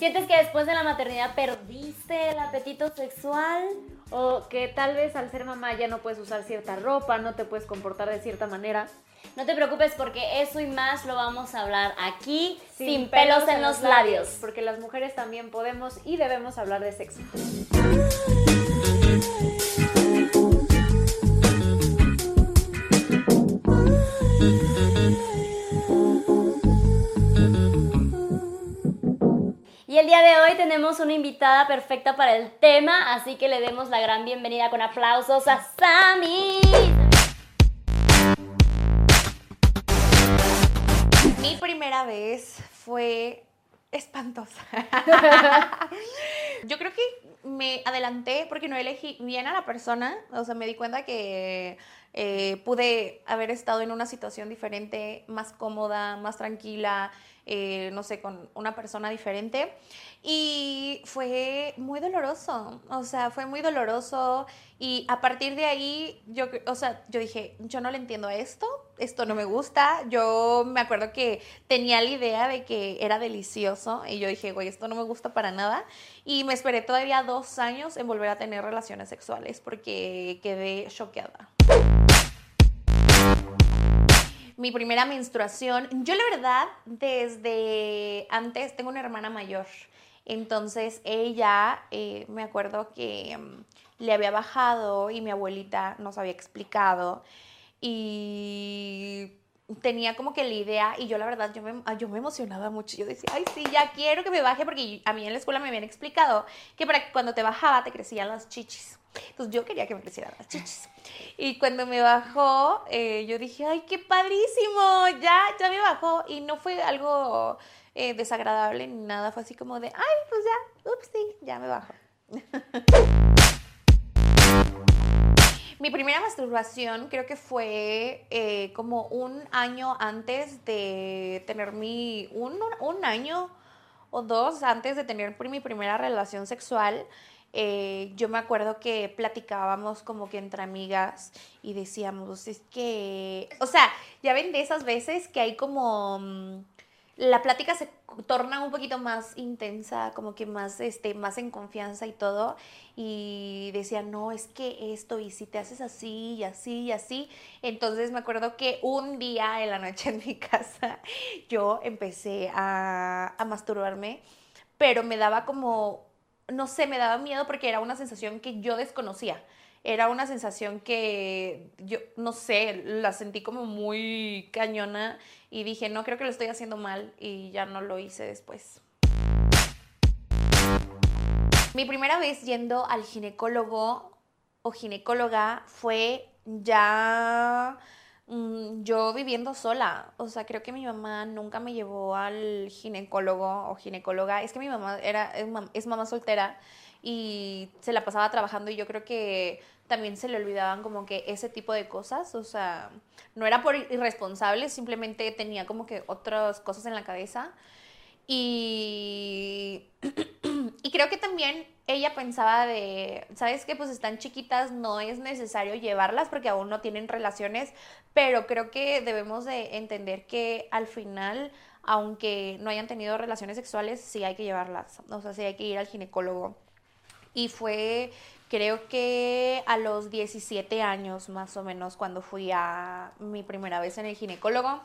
¿Sientes que después de la maternidad perdiste el apetito sexual? O que tal vez al ser mamá ya no puedes usar cierta ropa, no te puedes comportar de cierta manera. No te preocupes porque eso y más lo vamos a hablar aquí sin, pelos, en los labios. Porque las mujeres también podemos y debemos hablar de sexo. De hoy tenemos una invitada perfecta para el tema, así que le demos la gran bienvenida con aplausos a Sami. Mi primera vez fue espantosa. Yo creo que me adelanté porque no elegí bien a la persona, o sea, me di cuenta que eh, pude haber estado en una situación diferente, más cómoda, más tranquila, eh, no sé, con una persona diferente. Y fue muy doloroso, o sea, fue muy doloroso. Y a partir de ahí, yo, o sea, yo dije, yo no le entiendo a esto, esto no me gusta. Yo me acuerdo que tenía la idea de que era delicioso y yo dije, güey, esto no me gusta para nada. Y me esperé todavía dos años en volver a tener relaciones sexuales porque quedé choqueada mi primera menstruación. Yo la verdad, desde antes, tengo una hermana mayor. Entonces ella, eh, me acuerdo que mm, le había bajado y mi abuelita nos había explicado. Y tenía como que la idea y yo la verdad yo me, yo me emocionaba mucho. Yo decía, ay, sí, ya quiero que me baje porque a mí en la escuela me habían explicado que para cuando te bajaba te crecían las chichis. Entonces yo quería que me crecieran las chichis. Y cuando me bajó, eh, yo dije, ay, qué padrísimo, ya, ya me bajó. Y no fue algo eh, desagradable ni nada, fue así como de, ay, pues ya, ups, sí, ya me bajó. Mi primera masturbación creo que fue eh, como un año antes de tener mi, un, un año o dos antes de tener mi primera relación sexual. Eh, yo me acuerdo que platicábamos como que entre amigas y decíamos, es que, o sea, ya ven de esas veces que hay como, mm, la plática se torna un poquito más intensa, como que más, este, más en confianza y todo, y decían, no, es que esto, y si te haces así, y así, y así, entonces me acuerdo que un día en la noche en mi casa, yo empecé a, a masturbarme, pero me daba como no sé, me daba miedo porque era una sensación que yo desconocía. Era una sensación que yo, no sé, la sentí como muy cañona y dije, no, creo que lo estoy haciendo mal y ya no lo hice después. Mi primera vez yendo al ginecólogo o ginecóloga fue ya Mm, yo viviendo sola, o sea, creo que mi mamá nunca me llevó al ginecólogo o ginecóloga. Es que mi mamá era, es, mamá soltera y se la pasaba trabajando y yo creo que también se le olvidaban como que ese tipo de cosas, o sea, no era por irresponsable, simplemente tenía como que otras cosas en la cabeza. Y, y creo que también ella pensaba de, ¿sabes qué? Pues están chiquitas, no es necesario llevarlas porque aún no tienen relaciones, pero creo que debemos de entender que al final, aunque no hayan tenido relaciones sexuales, sí hay que llevarlas, o sea, sí hay que ir al ginecólogo. Y fue, creo que a los 17 años más o menos, cuando fui a mi primera vez en el ginecólogo.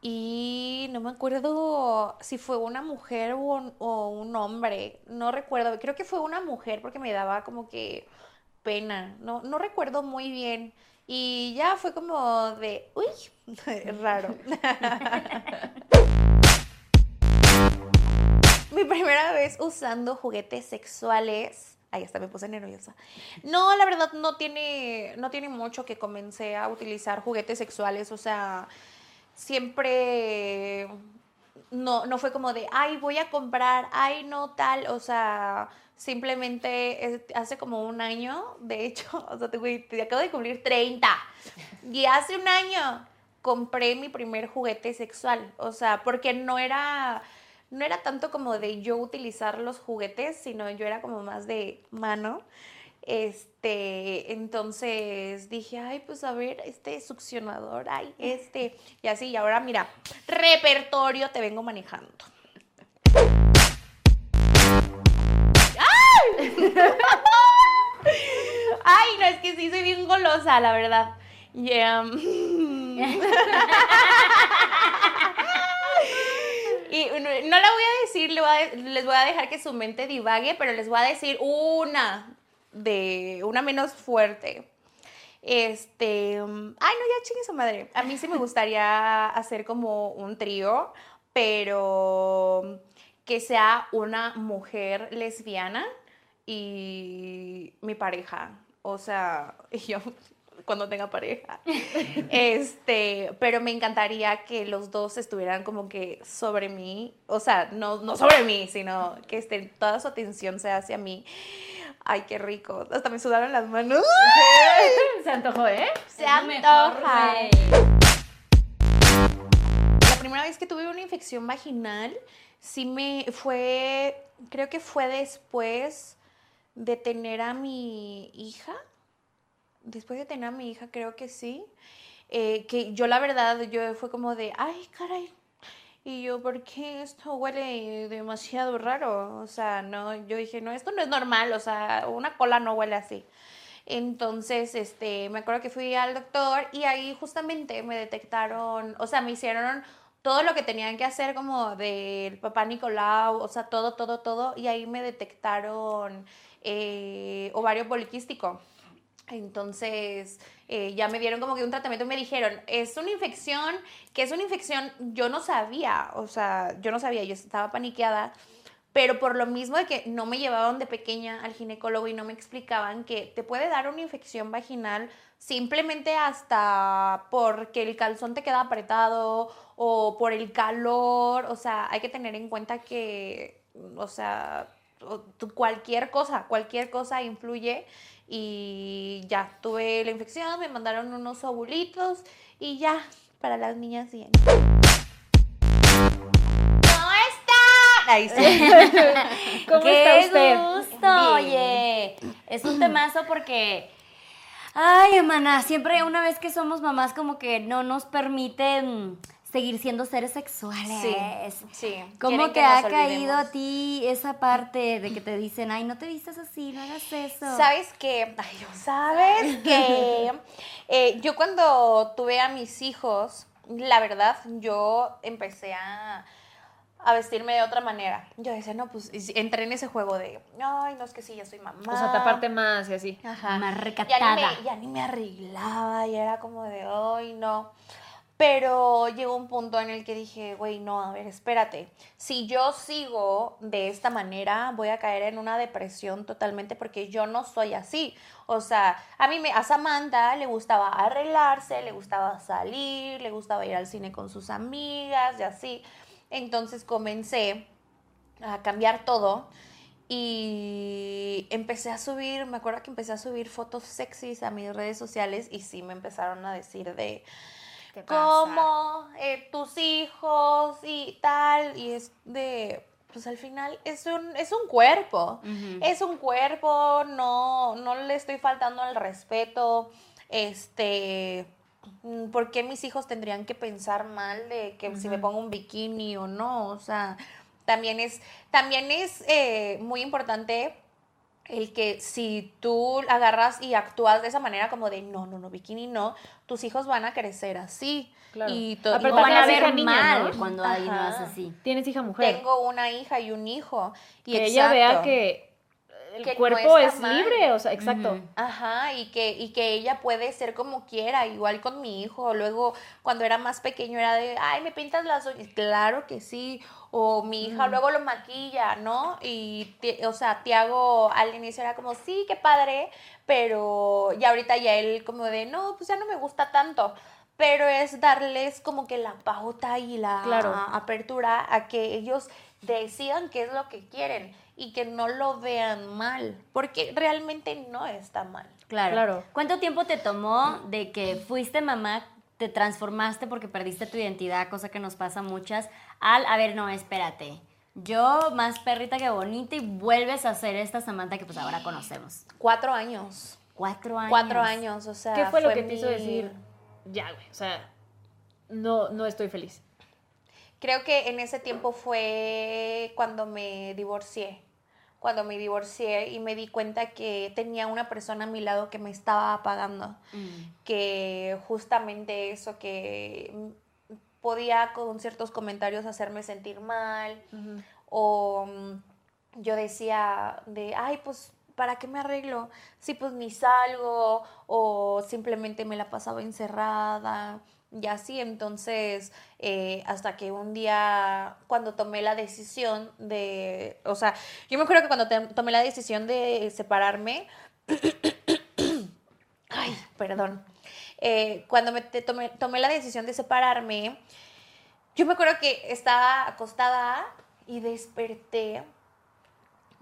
Y no me acuerdo si fue una mujer o un, hombre, no recuerdo, creo que fue una mujer porque me daba como que pena, no, no recuerdo muy bien. Y ya fue como de, uy, raro. Mi primera vez usando juguetes sexuales. Ahí hasta me puse nerviosa. No, la verdad no tiene, no tiene mucho que comencé a utilizar juguetes sexuales. O sea, siempre no, no fue como de, ay, voy a comprar, ay, no tal, o sea, simplemente hace como un año, de hecho, o sea, te, acabo de cumplir 30, y hace un año compré mi primer juguete sexual, o sea, porque no era, no era tanto como de yo utilizar los juguetes, sino yo era como más de mano. Este, entonces dije, ay, pues a ver, este succionador, ay, este, y así, y ahora mira, repertorio te vengo manejando. ¡Ay! ay, no, es que sí soy bien golosa, la verdad. Yeah. Em, no la voy a decir, le voy a- les voy a dejar que su mente divague, pero les voy a decir una de una menos fuerte. Este, ay, no, ya chingue su madre. A mí sí me gustaría hacer como un trío, pero que sea una mujer lesbiana y mi pareja. O sea, yo cuando tenga pareja. Este, pero me encantaría que los dos estuvieran como que sobre mí, o sea, no, no sobre mí, sino que estén, toda su atención sea hacia mí. Ay, qué rico. Hasta me sudaron las manos. Se antojó, ¿eh? Se Es mejor, antoja. La primera vez que tuve una infección vaginal, sí me fue, creo que fue después de tener a mi hija. Después de tener a mi hija, creo que sí. Eh, que yo la verdad, yo fue como de, ay, caray. Y yo, ¿por qué esto huele demasiado raro? O sea, no, yo dije, no, esto no es normal, o sea, una cola no huele así. Entonces, este, me acuerdo que fui al doctor y ahí justamente me detectaron, o sea, me hicieron todo lo que tenían que hacer como del papá Nicolau, o sea, todo, todo, todo, y ahí me detectaron eh, ovario poliquístico. Entonces, eh, ya me dieron como que un tratamiento y me dijeron, es una infección, que es una infección, yo no sabía, o sea, yo no sabía, yo estaba paniqueada, pero por lo mismo de que no me llevaban de pequeña al ginecólogo y no me explicaban que te puede dar una infección vaginal simplemente hasta porque el calzón te queda apretado o por el calor, o sea, hay que tener en cuenta que, o sea, cualquier cosa, cualquier cosa influye y ya, tuve la infección, me mandaron unos ovulitos y ya, para las niñas bien. ¡No está! Ahí sí. ¿Cómo ¡Qué está usted? gusto! Oye, es un temazo porque... Ay, hermana, siempre una vez que somos mamás como que no nos permiten seguir siendo seres sexuales. Sí. ¿Cómo quieren te que ha caído a ti esa parte de que te dicen, ay, no te vistas así, no hagas eso? ¿Sabes qué? Ay, yo, ¿sabes qué? Eh, yo cuando tuve a mis hijos, la verdad, yo empecé a, a vestirme de otra manera. Yo decía, no, pues entré en ese juego de, ay, no es que sí, ya soy mamá. O sea, taparte más y así. Ajá. Más Ya ni, recatada. me, ya ni me arreglaba, y era como de, ay, no. Pero llegó un punto en el que dije, güey, no, a ver, espérate. Si yo sigo de esta manera, voy a caer en una depresión totalmente porque yo no soy así. O sea, a mí, me, a Samantha le gustaba arreglarse, le gustaba salir, le gustaba ir al cine con sus amigas y así. Entonces comencé a cambiar todo y empecé a subir, me acuerdo que empecé a subir fotos sexys a mis redes sociales y sí me empezaron a decir de. Cómo eh, tus hijos y tal y es de pues al final es un es un cuerpo. Es un cuerpo no no le estoy faltando al respeto este mm, ¿por qué mis hijos tendrían que pensar mal de que si me pongo un bikini o no? O sea, también es, también es eh, muy importante el que si tú agarras y actúas de esa manera como de no, no, no, bikini no, tus hijos van a crecer así. Claro. Y, to- Aparte y O van a ver niña, mal ¿no? cuando alguien Ajá. hace así. Tienes hija mujer. Tengo una hija y un hijo. Y que ella vea que el Que cuerpo es mal. libre, o sea, exacto. Ajá, y que, y que ella puede ser como quiera, igual con mi hijo. Luego, cuando era más pequeño, era de, ay, me pintas las uñas. Claro que sí. O mi hija luego lo maquilla, ¿no? Y, o sea, Tiago al inicio era como, sí, qué padre, pero ya ahorita ya él como de, no, pues ya no me gusta tanto. Pero es darles como que la pauta y la Claro. apertura a que ellos decidan qué es lo que quieren y que no lo vean mal, porque realmente no está mal. Claro. Claro. ¿Cuánto tiempo te tomó de que fuiste mamá, te transformaste porque perdiste tu identidad, cosa que nos pasa a muchas, al, a ver, no, espérate, yo más perrita que bonita y vuelves a ser esta Samantha que pues ahora conocemos? Cuatro años. Cuatro años. Cuatro años, o sea. ¿Qué fue lo que te hizo decir, ya, güey, o sea, no, no estoy feliz? Creo que en ese tiempo fue cuando me divorcié. Cuando me divorcié y me di cuenta que tenía una persona a mi lado que me estaba apagando, Mm. que justamente eso que mm, podía con ciertos comentarios hacerme sentir mal o mm, yo decía de, ay, pues, ¿para qué me arreglo? Si pues ni salgo o simplemente me la pasaba encerrada y así, entonces, eh, hasta que un día, cuando tomé la decisión de, o sea, yo me acuerdo que cuando tomé la decisión de separarme, ay, perdón, Eh, cuando me tomé, tomé la decisión de separarme, yo me acuerdo que estaba acostada y desperté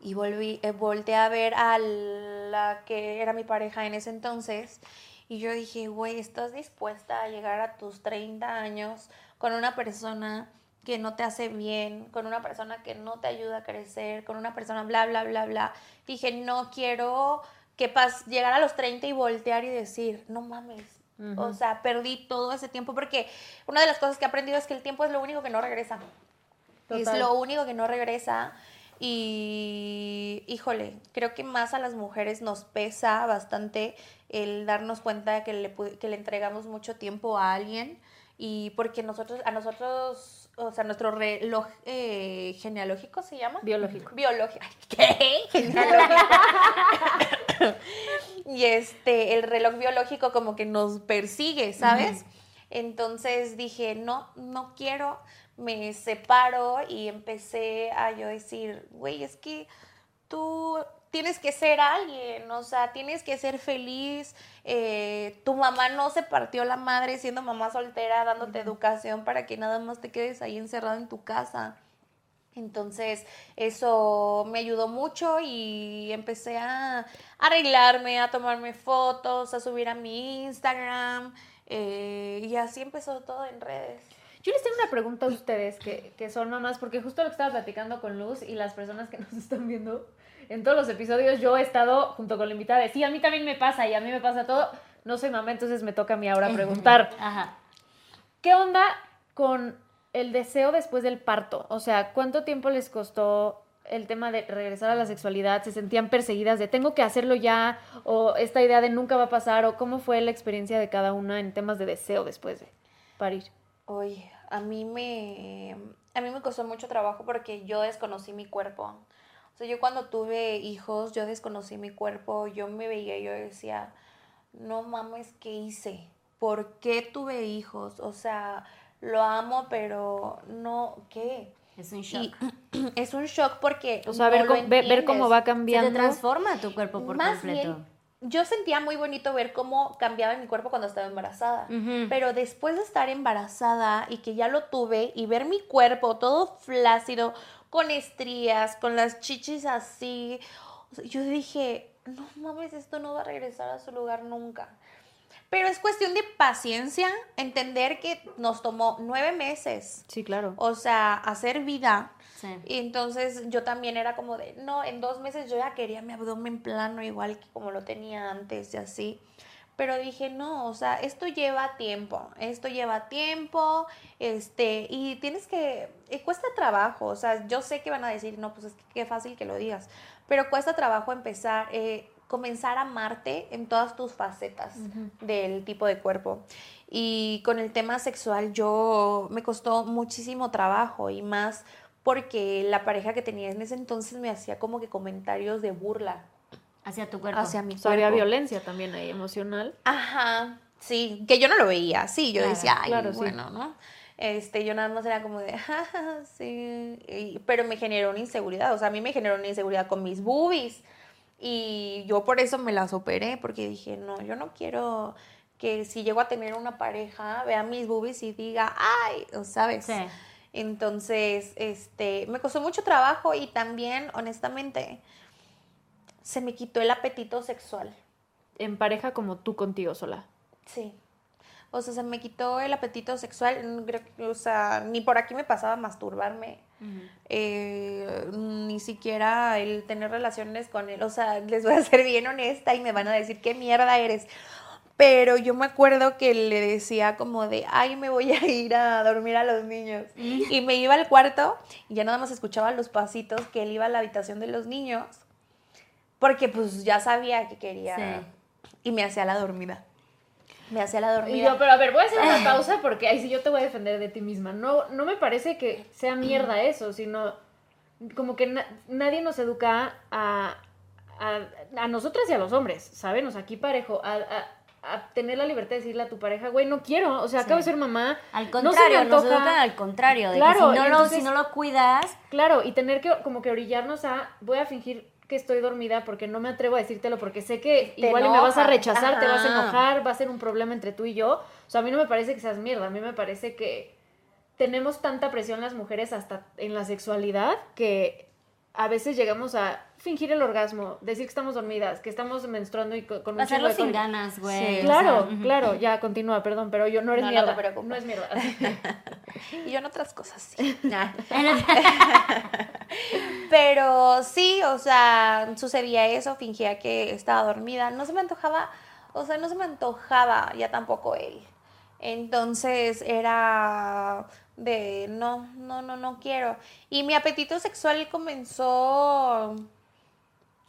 y volví, eh, volteé a ver a la que era mi pareja en ese entonces y yo dije, güey, ¿estás dispuesta a llegar a tus 30 años con una persona que no te hace bien, con una persona que no te ayuda a crecer, con una persona bla, bla, bla, bla? Dije, no quiero que pas llegar a los 30 y voltear y decir, no mames. O sea, perdí todo ese tiempo porque una de las cosas que he aprendido es que el tiempo es lo único que no regresa. Es Total. lo único que no regresa. Y, híjole, creo que más a las mujeres nos pesa bastante el darnos cuenta de que le, que le entregamos mucho tiempo a alguien y porque nosotros, a nosotros, o sea, nuestro reloj eh, genealógico se llama. Biológico. Biológico. ¿Qué? Genealógico. y este, el reloj biológico como que nos persigue, ¿sabes? Entonces dije, no, no quiero, me separo y empecé a yo decir, güey, es que tú tienes que ser alguien, o sea, tienes que ser feliz. eh, tu mamá no se partió la madre siendo mamá soltera, dándote educación para que nada más te quedes ahí encerrado en tu casa. Entonces, eso me ayudó mucho y empecé a arreglarme, a tomarme fotos, a subir a mi Instagram. eh, y así empezó todo en redes. Yo les tengo una pregunta a ustedes que, que son mamás, porque justo lo que estaba platicando con Luz y las personas que nos están viendo, en todos los episodios yo he estado junto con la invitada de, sí, a mí también me pasa y a mí me pasa todo. No soy mamá, entonces me toca a mí ahora preguntar. Ajá. ¿Qué onda con el deseo después del parto? O sea, ¿cuánto tiempo les costó el tema de regresar a la sexualidad? ¿Se sentían perseguidas de tengo que hacerlo ya? ¿O esta idea de nunca va a pasar? ¿O cómo fue la experiencia de cada una en temas de deseo después de parir? Oye, a mí me a mí me costó mucho trabajo porque yo desconocí mi cuerpo. O sea, yo cuando tuve hijos, yo desconocí mi cuerpo, yo me veía y yo decía, no mames, ¿qué hice? ¿Por qué tuve hijos? O sea, lo amo, pero no, ¿qué? Es un shock. Y es un shock porque O sea, no ver, ver, cómo va Se te cambiando. transforma tu cuerpo por Más completo. bien, yo sentía muy bonito ver cómo cambiaba mi cuerpo cuando estaba embarazada. Pero después de estar embarazada y que ya lo tuve y ver mi cuerpo todo flácido, con estrías, con las chichis así, yo dije, no mames, esto no va a regresar a su lugar nunca. Pero es cuestión de paciencia, entender que nos tomó nueve meses, Sí, claro. o sea, hacer vida. Sí. Y entonces yo también era como de, no, en dos meses yo ya quería mi abdomen plano igual que como lo tenía antes y así. Pero dije, no, o sea, esto lleva tiempo, esto lleva tiempo, este, y tienes que, y cuesta trabajo, o sea, yo sé que van a decir, no, pues es que qué fácil que lo digas, pero cuesta trabajo empezar, eh, comenzar a amarte en todas tus facetas del tipo de cuerpo. Y con el tema sexual yo me costó muchísimo trabajo y más porque la pareja que tenía en ese entonces me hacía como que comentarios de burla Hacia tu cuerpo. hacia mi O sea, había cuerpo. violencia también ahí, emocional. Ajá, sí, que yo no lo veía, sí, yo Claro, decía, ay, claro, sí. bueno, ¿no? Este, yo nada más era como de, jaja, sí, y- pero me generó una inseguridad, o sea, a mí me generó una inseguridad con mis boobies y yo por eso me las operé, porque dije, no, yo no quiero que si llego a tener una pareja, vea mis boobies y diga, ay, ¿sabes? Sí. Entonces, este, me costó mucho trabajo y también, honestamente, se me quitó el apetito sexual. En pareja como tú contigo sola. Sí. O sea, se me quitó el apetito sexual. mm, creo que, O sea, ni por aquí me pasaba masturbarme. eh, ni siquiera el tener relaciones con él. O sea, les voy a ser bien honesta y me van a decir qué mierda eres. Pero yo me acuerdo que le decía como de, ay, me voy a ir a dormir a los niños. Y me iba al cuarto y ya nada más escuchaba los pasitos que él iba a la habitación de los niños. Porque pues ya sabía que quería. Sí. Y me hacía la dormida. Me hacía la Y dormida. yo, pero a ver, voy a hacer una pausa porque ahí sí yo te voy a defender de ti misma. No, no me parece que sea mierda eso, sino como que na- nadie nos educa a, a, a nosotras y a los hombres, ¿saben? O sea, aquí parejo, a, a- tener la libertad de decirle a tu pareja, güey, no quiero, o sea, acabo de ser mamá. Al no se contrario, nos antoja". educan al contrario. De Claro, que si no, y lo, entonces- si no lo cuidas, Claro, y tener que como que orillarnos a, voy a fingir que estoy dormida porque no me atrevo a decírtelo porque sé que Te igual me vas a rechazar, te vas a enojar, va a ser un problema entre tú y yo. O sea, a mí no me parece que seas mierda, a mí me parece que tenemos tanta presión las mujeres hasta en la sexualidad que a veces llegamos a fingir el orgasmo, decir que estamos dormidas, que estamos menstruando y co- con, hacerlo de sin ganas, güey. Sí. o sea, Claro, claro, ya continúa, perdón, pero yo no eres No, no te mierda. preocupes. No es mierda. Y yo en otras cosas sí. Pero sí, o sea, sucedía eso, fingía que estaba dormida. No se me antojaba, o sea, no se me antojaba ya tampoco él. Entonces era de no, no, no, no quiero. Y mi apetito sexual comenzó.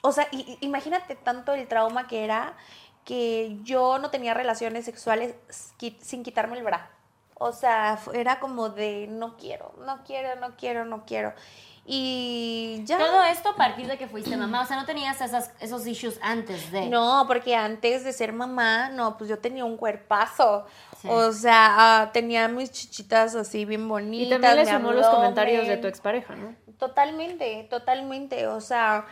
O sea, imagínate tanto el trauma que era que yo no tenía relaciones sexuales sin quitarme el bra. O sea, era como de no quiero, no quiero, no quiero, no quiero. Y ya. Todo esto a partir de que fuiste mamá. O sea, no tenías esas, esos issues antes de. No, porque antes de ser mamá, no, pues yo tenía un cuerpazo. Sí. O sea, ah, tenía mis chichitas así bien bonitas. Y también le sumó los comentarios de tu expareja, ¿no? Totalmente, totalmente. O sea,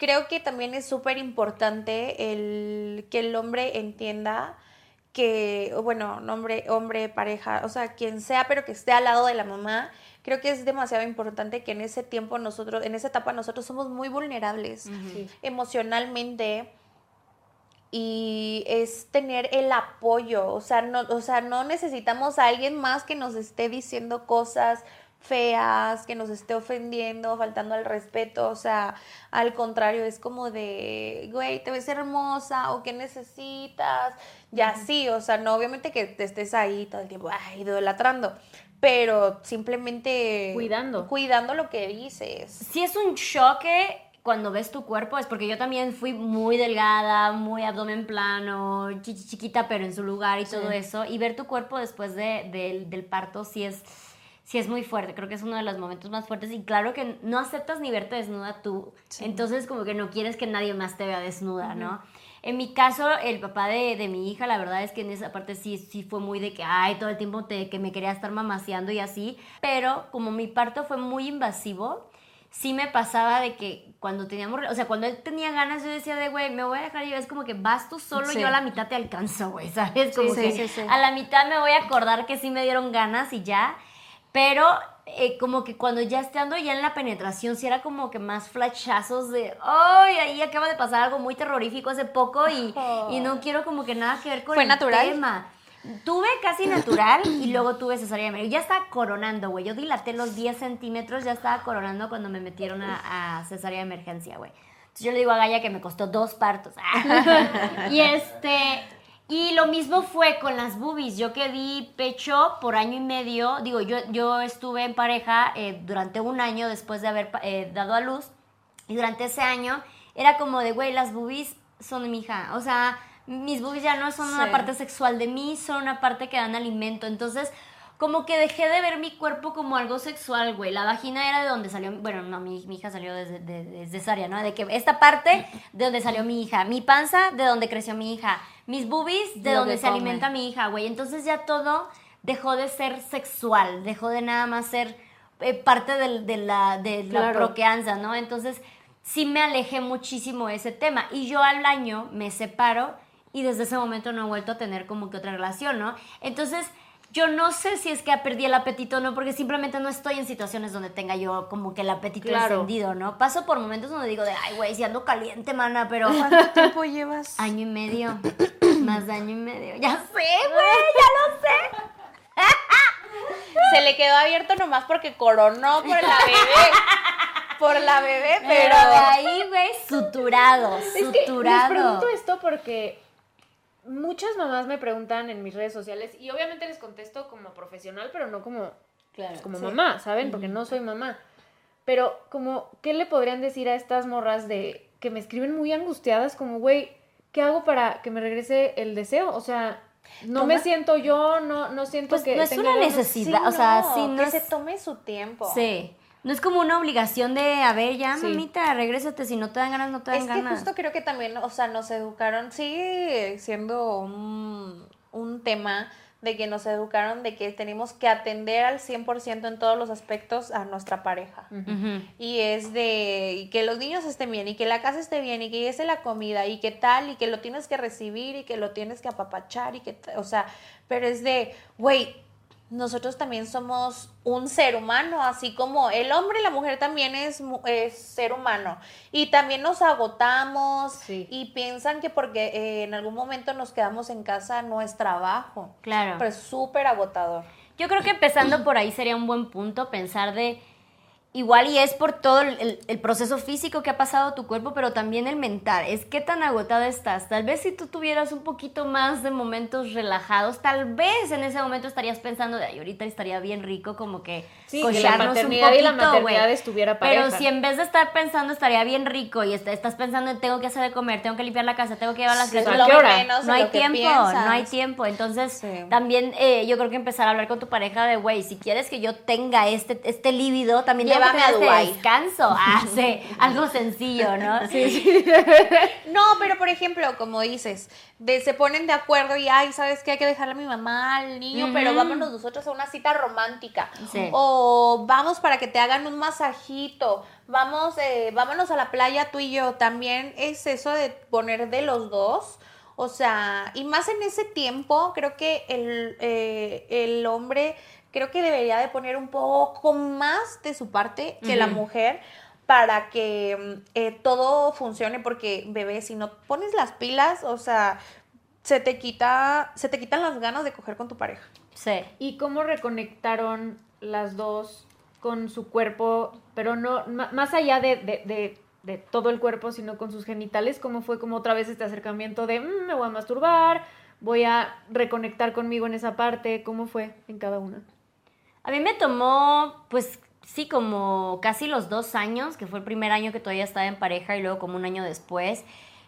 creo que también es súper importante el que el hombre entienda que, bueno, hombre, hombre, pareja, o sea, quien sea, pero que esté al lado de la mamá. Creo que es demasiado importante que en ese tiempo nosotros, en esa etapa nosotros somos muy vulnerables emocionalmente y es tener el apoyo, o sea, no, o sea, no necesitamos a alguien más que nos esté diciendo cosas feas, que nos esté ofendiendo, faltando al respeto, o sea, al contrario, es como de, güey, te ves hermosa o qué necesitas, ya sí, o sea, no obviamente que te estés ahí todo el tiempo, ay, idolatrando, pero simplemente Cuidando. cuidando lo que dices. Si es un choque cuando ves tu cuerpo, es porque yo también fui muy delgada, muy abdomen plano, chichi chiquita, pero en su lugar y todo eso. Y ver tu cuerpo después de, del- del parto sí es, sí es muy fuerte. Creo que es uno de los momentos más fuertes. Y claro que no aceptas ni verte desnuda tú. Entonces, como que no quieres que nadie más te vea desnuda, ¿no? En mi caso, el papá de, de mi hija, la verdad es que en esa parte sí, sí fue muy de que, ay, todo el tiempo te, que me quería estar mamaseando y así. Pero como mi parto fue muy invasivo, sí me pasaba de que cuando teníamos, o sea, cuando él tenía ganas, yo decía de, güey, me voy a dejar llevar, es como que vas tú solo, Sí. yo a la mitad te alcanzo, güey, ¿sabes? Como sí, que sí, sí. a la mitad me voy a acordar que sí me dieron ganas y ya, pero eh, como que cuando ya estando ya en la penetración, sí era como que más flashazos de, ¡ay! ahí acaba de pasar algo muy terrorífico hace poco y, y no quiero como que nada que ver con ¿Fue el natural? tema. Tuve casi natural y luego tuve cesárea de emergencia. Ya estaba coronando, güey. Yo dilaté los 10 centímetros, ya estaba coronando cuando me metieron a, a cesárea de emergencia, güey. Entonces yo le digo a Gaia que me costó dos partos. y este. Y lo mismo fue con las boobies. Yo que di pecho por año y medio. Digo, yo, yo estuve en pareja eh, durante un año después de haber eh, dado a luz. Y durante ese año era como de, güey, las boobies son de mi hija. O sea, mis boobies ya no son Sí. una parte sexual de mí, son una parte que dan alimento. Entonces, como que dejé de ver mi cuerpo como algo sexual, güey. La vagina era de donde salió, bueno, no, mi, mi hija salió desde, de, de cesárea, ¿no? De que esta parte de donde salió mi hija, mi panza de donde creció mi hija, mis boobies de Lo donde se come. alimenta mi hija, güey. Entonces ya todo dejó de ser sexual, dejó de nada más ser eh, parte de, la, de la Claro. proqueanza, ¿no? Entonces sí me alejé muchísimo de ese tema. Y yo al año me separo y desde ese momento no he vuelto a tener como que otra relación, ¿no? Entonces yo no sé si es que perdí el apetito o no, porque simplemente no estoy en situaciones donde tenga yo como que el apetito Claro. encendido, ¿no? Paso por momentos donde digo de, ay, güey, si ando caliente, mana, pero... ¿Cuánto tiempo llevas? Año y medio. Más de año y medio. Ya sé, güey, ya lo sé. Se le quedó abierto nomás porque coronó por la bebé. por la bebé, Pero pero. de ahí, güey, suturado, Es que les suturado. pregunto esto porque muchas mamás me preguntan en mis redes sociales y obviamente les contesto como profesional, pero no como, Claro. pues, como sí. mamá, ¿saben? Porque no soy mamá. Pero como, ¿qué le podrían decir a estas morras de que me escriben muy angustiadas como, güey, ¿qué hago para que me regrese el deseo? O sea, no me siento yo, no, no siento Pues que no es tenga una necesidad, o sea, sí, no que es- se tome su tiempo. Sí. No es como una obligación de, a ver, ya, Sí. mamita, regrésate. Si no te dan ganas, no te dan Es que ganas. justo creo que también, o sea, nos educaron, sigue siendo un, un tema de que nos educaron de que tenemos que atender al 100% en todos los aspectos a nuestra pareja. Y es de y que los niños estén bien y que la casa esté bien y que es la comida y que tal y que lo tienes que recibir y que lo tienes que apapachar y que, o sea, pero es de, güey, nosotros también somos un ser humano, así como el hombre y la mujer también es, es ser humano. Y también nos agotamos Sí. y piensan que porque eh, en algún momento nos quedamos en casa no es trabajo. Claro. Pero es súper agotador. Yo creo que empezando por ahí sería un buen punto pensar de igual y es por todo el, proceso físico que ha pasado tu cuerpo, pero también el mental. Es qué tan agotada estás. Tal vez si tú tuvieras un poquito más de momentos relajados, tal vez en ese momento estarías pensando de, ay, ahorita estaría bien rico como que Sí, que la cocharnos un paternidad y la poquito, maternidad güey. estuviera Pero si en vez de estar pensando estaría bien rico y est- estás pensando en tengo que hacer de comer, tengo que limpiar la casa, tengo que llevar las Sí, criaturas, ¿a qué lo hora? menos no hay tiempo, no hay tiempo. Entonces, Sí. también eh, yo creo que empezar a hablar con tu pareja de, güey, si quieres que yo tenga este, este líbido, también Llévame a este Dubái. descanso. Sí, algo sencillo, ¿no? No, pero por ejemplo, como dices, de, se ponen de acuerdo y, ay, ¿sabes qué? Hay que dejarle a mi mamá al niño, pero vámonos nosotros a una cita romántica. Sí. O vamos para que te hagan un masajito. Vamos, eh, vámonos a la playa tú y yo. También es eso de poner de los dos. O sea, y más en ese tiempo, creo que el, eh, el hombre creo que debería de poner un poco más de su parte que la mujer para que eh, todo funcione porque bebé si no pones las pilas o sea se te quita se te quitan las ganas de coger con tu pareja Sí. ¿Y cómo reconectaron las dos con su cuerpo, pero no, más allá de, de- de- de todo el cuerpo, sino con sus genitales? ¿Cómo fue como otra vez este acercamiento de "Mm, me voy a masturbar, voy a reconectar conmigo en esa parte? ¿Cómo fue en cada una? A mí me tomó, pues sí, como casi los dos años, que fue el primer año que todavía estaba en pareja y luego como un año después,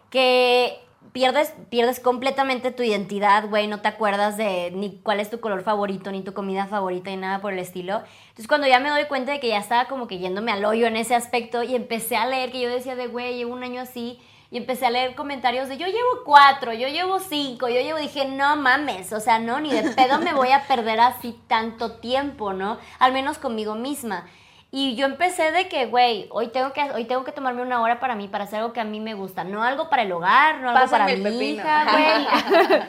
que pierdes, pierdes completamente tu identidad, güey, no te acuerdas de ni cuál es tu color favorito, ni tu comida favorita, ni nada por el estilo. Entonces cuando ya me doy cuenta de que ya estaba como que yéndome al hoyo en ese aspecto y empecé a leer que yo decía de, güey, llevo un año así. Y empecé a leer comentarios de yo llevo cuatro, yo llevo cinco, yo llevo, dije, no mames, o sea, no, ni de pedo me voy a perder así tanto tiempo, ¿no? Al menos conmigo misma. Y yo empecé de que, güey, hoy tengo que hoy tengo que tomarme una hora para mí, para hacer algo que a mí me gusta, no algo para el hogar, no algo para mi pepino. hija, güey.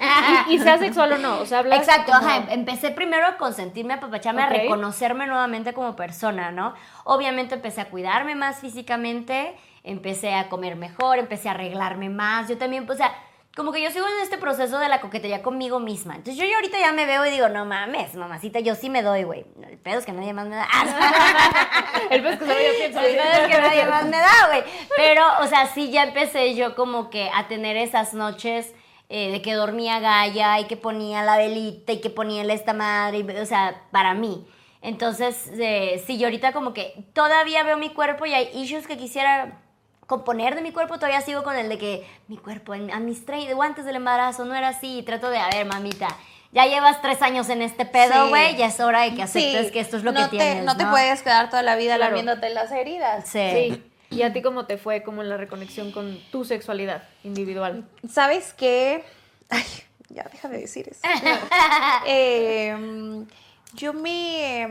y, y sea sexual o no, o sea, hablas Exacto, como- ajá, em- empecé primero a consentirme, a apapacharme, Ok. a reconocerme nuevamente como persona, ¿no? Obviamente empecé a cuidarme más físicamente, empecé a comer mejor, empecé a arreglarme más, yo también, o sea, como que yo sigo en este proceso de la coquetería conmigo misma. Entonces yo, ya ahorita ya me veo y digo, no mames, mamacita, yo sí me doy, güey. El pedo es que nadie más me da. El que solo yo pienso. El pedo es que nadie más me da, güey. Pero, o sea, sí ya empecé yo como que a tener esas noches eh, de que dormía Gaia y que ponía la velita y que ponía el esta madre, y, o sea, para mí. Entonces, eh, sí, yo ahorita como que todavía veo mi cuerpo y hay issues que quisiera componer de mi cuerpo, todavía sigo con el de que mi cuerpo en- a mis 30, o antes del embarazo no era así, y trato de, a ver, mamita, ya llevas tres años en este pedo, Sí. güey, ya es hora de que aceptes Sí, que esto es lo no que te, tienes, no te puedes quedar toda la vida Claro. lamiéndote las heridas Sí. Sí. ¿Y a ti cómo te fue como en la reconexión con tu sexualidad individual? sabes qué ay ya deja de decir eso Eh, yo me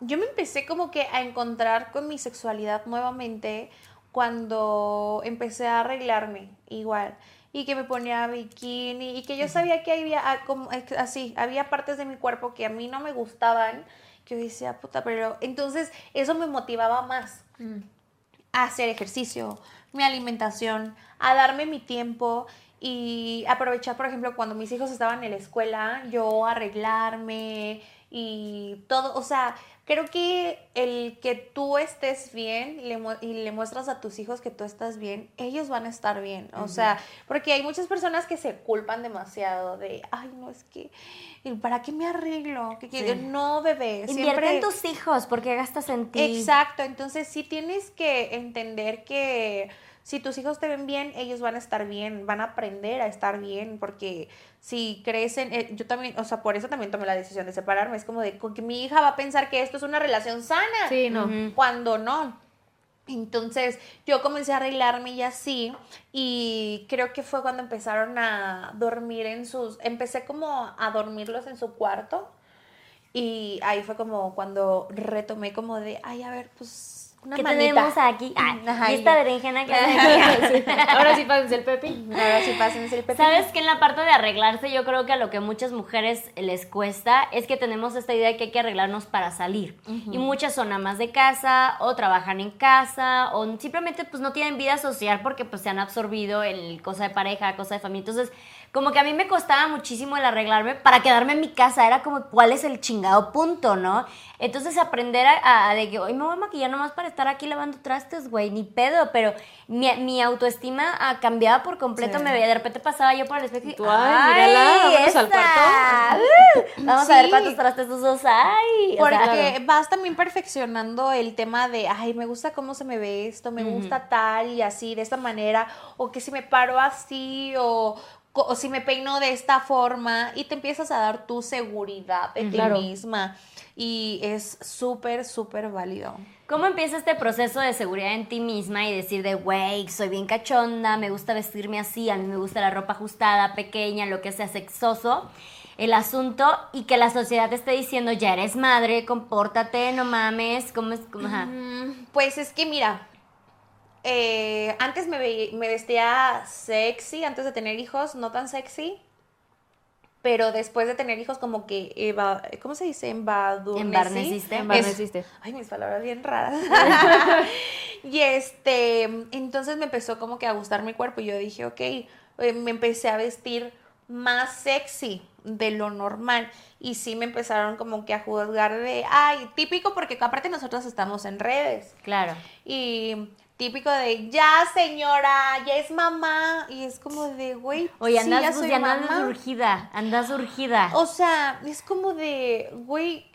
yo me empecé como que a encontrar con mi sexualidad nuevamente cuando empecé a arreglarme igual y que me ponía bikini y que yo sabía que había ah, como así había partes de mi cuerpo que a mí no me gustaban que yo decía puta pero entonces eso me motivaba más a hacer ejercicio, mi alimentación, a darme mi tiempo y aprovechar, por ejemplo, cuando mis hijos estaban en la escuela, yo arreglarme y todo, o sea, creo que el que tú estés bien le y le muestras a tus hijos que tú estás bien, ellos van a estar bien. O sea, porque hay muchas personas que se culpan demasiado de, ay, no, es que, ¿para qué me arreglo? Que, Sí. No, bebé. Invierte siempre... en tus hijos porque gastas en ti. Exacto, entonces sí tienes que entender que si tus hijos te ven bien, ellos van a estar bien, van a aprender a estar bien, porque si crecen, eh, yo también, o sea, por eso también tomé la decisión de separarme, es como de con que mi hija va a pensar que esto es una relación sana, Sí, no. Cuando no. Entonces yo comencé a arreglarme y así, y creo que fue cuando empezaron a dormir en sus, empecé como a dormirlos en su cuarto, y ahí fue como cuando retomé como de, ay, a ver, pues una ¿Qué manita. tenemos aquí? Ajá, ¿y esta berenjena que? Ahora sí pásense el pepi. Ahora sí pásense el pepino. ¿Sabes que en la parte de arreglarse yo creo que a lo que muchas mujeres les cuesta es que tenemos esta idea de que hay que arreglarnos para salir? Y muchas son amas de casa o trabajan en casa o simplemente pues no tienen vida social porque pues se han absorbido en cosa de pareja, cosa de familia. Entonces como que a mí me costaba muchísimo el arreglarme para quedarme en mi casa. Era como, ¿cuál es el chingado punto, no? Entonces aprender a, a- de que hoy me voy a maquillar nomás para estar aquí lavando trastes, güey, ni pedo, pero mi, mi autoestima ah, cambiaba por completo. Sí. Me veía, de repente pasaba yo por el espejo y Tú, ay, mírala, vámonos al esta, cuarto". uh, vamos a ver cuántos trastes usas. O sea, Porque vas también perfeccionando el tema de, ay, me gusta cómo se me ve esto, me gusta tal y así, de esta manera, o que si me paro así, o, o si me peino de esta forma, y te empiezas a dar tu seguridad de ti misma. Y es súper, súper válido. ¿Cómo empieza este proceso de seguridad en ti misma y decir de, güey, soy bien cachonda, me gusta vestirme así, a mí me gusta la ropa ajustada, pequeña, lo que sea sexoso? El asunto y que la sociedad te esté diciendo, ya eres madre, compórtate, no mames, ¿cómo es? ¿Cómo? Ajá. Pues es que mira, eh, antes me, ve- me vestía sexy, antes de tener hijos, no tan sexy. Pero después de tener hijos, como que, eva- ¿cómo se dice? Embarneciste. Es- Embarneciste. Ay, mis palabras bien raras. y este, entonces me empezó como que a gustar mi cuerpo. Y yo dije, ok, eh, me empecé a vestir más sexy de lo normal. Y sí me empezaron como que a juzgar de, ay, típico porque aparte nosotros estamos en redes. Claro. Y típico de, ya señora, ya es mamá. Y es como de, güey, Oye, sí, andas, ya soy ya andas urgida, andas urgida. O sea, es como de, güey,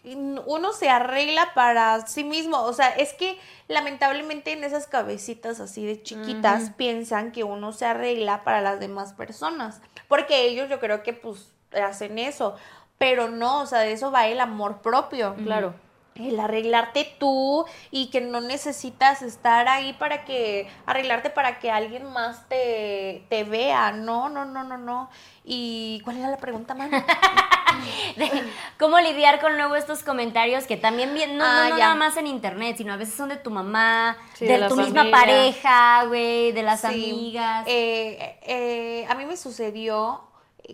uno se arregla para sí mismo. O sea, es que lamentablemente en esas cabecitas así de chiquitas piensan que uno se arregla para las demás personas. Porque ellos yo creo que pues hacen eso. Pero no, o sea, de eso va el amor propio. Claro. El arreglarte tú y que no necesitas estar ahí para que, arreglarte para que alguien más te, te vea. No, no, no, no, no. ¿Y cuál era la pregunta, man? cómo lidiar con luego estos comentarios que también bien, no, Ah, no, no ya. nada más en internet, sino a veces son de tu mamá, Sí, de, tu misma pareja, güey, de las Sí. amigas. Eh, eh, a mí me sucedió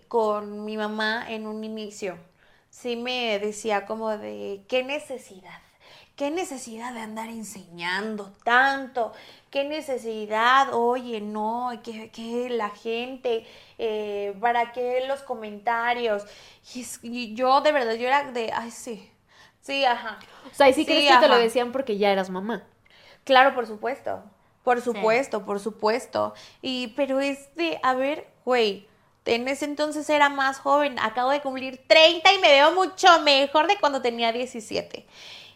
con mi mamá en un inicio. Sí me decía como de, ¿qué necesidad? ¿Qué necesidad de andar enseñando tanto? ¿Qué necesidad? Oye, no, que, que la gente, eh, ¿para qué los comentarios? Y, es- y yo de verdad, yo era de, ay, sí, sí, ajá. O sea, ¿y sí, Sí, crees que te lo decían porque ya eras mamá? Claro, por supuesto. Por supuesto, por supuesto. Y, pero es de, a ver, güey, en ese entonces era más joven, acabo de cumplir 30 y me veo mucho mejor de cuando tenía 17.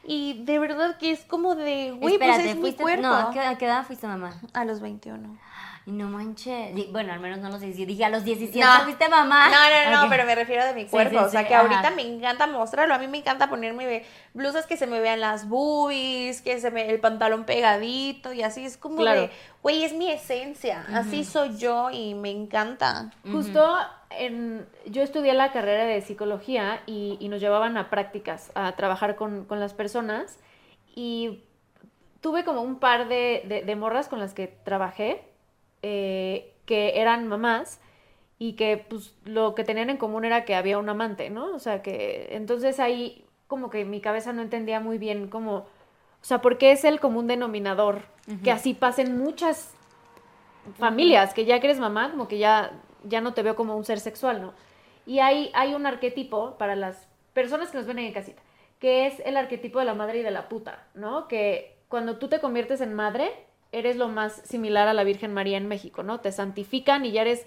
Y de verdad que es como de, güey, pues es mi fuiste, cuerpo. no, ¿a qué, a qué edad fuiste mamá? A los 21. Y no manches, bueno, al menos no los 17, dije a los 17 No. fuiste mamá. No, no, no, pero me refiero de mi Sí, cuerpo. sí, o sea, sí, que ahorita me encanta mostrarlo. A mí me encanta ponerme blusas que se me vean las boobies, que se me el pantalón pegadito y así. Es como Claro. de, güey, es mi esencia. Así soy yo y me encanta. Justo en, yo estudié la carrera de psicología y, y nos llevaban a prácticas, a trabajar con, con las personas y tuve como un par de, de- de morras con las que trabajé eh, que eran mamás y que pues lo que tenían en común era que había un amante, ¿no? O sea que entonces ahí como que mi cabeza no entendía muy bien cómo, o sea, ¿por qué es el común denominador? Que así pasen muchas familias, que ya que eres mamá, como que ya, ya no te veo como un ser sexual, ¿no? Y hay, hay un arquetipo para las personas que nos ven en casita, que es el arquetipo de la madre y de la puta, ¿no? Que cuando tú te conviertes en madre, eres lo más similar a la Virgen María en México, ¿no? Te santifican y ya eres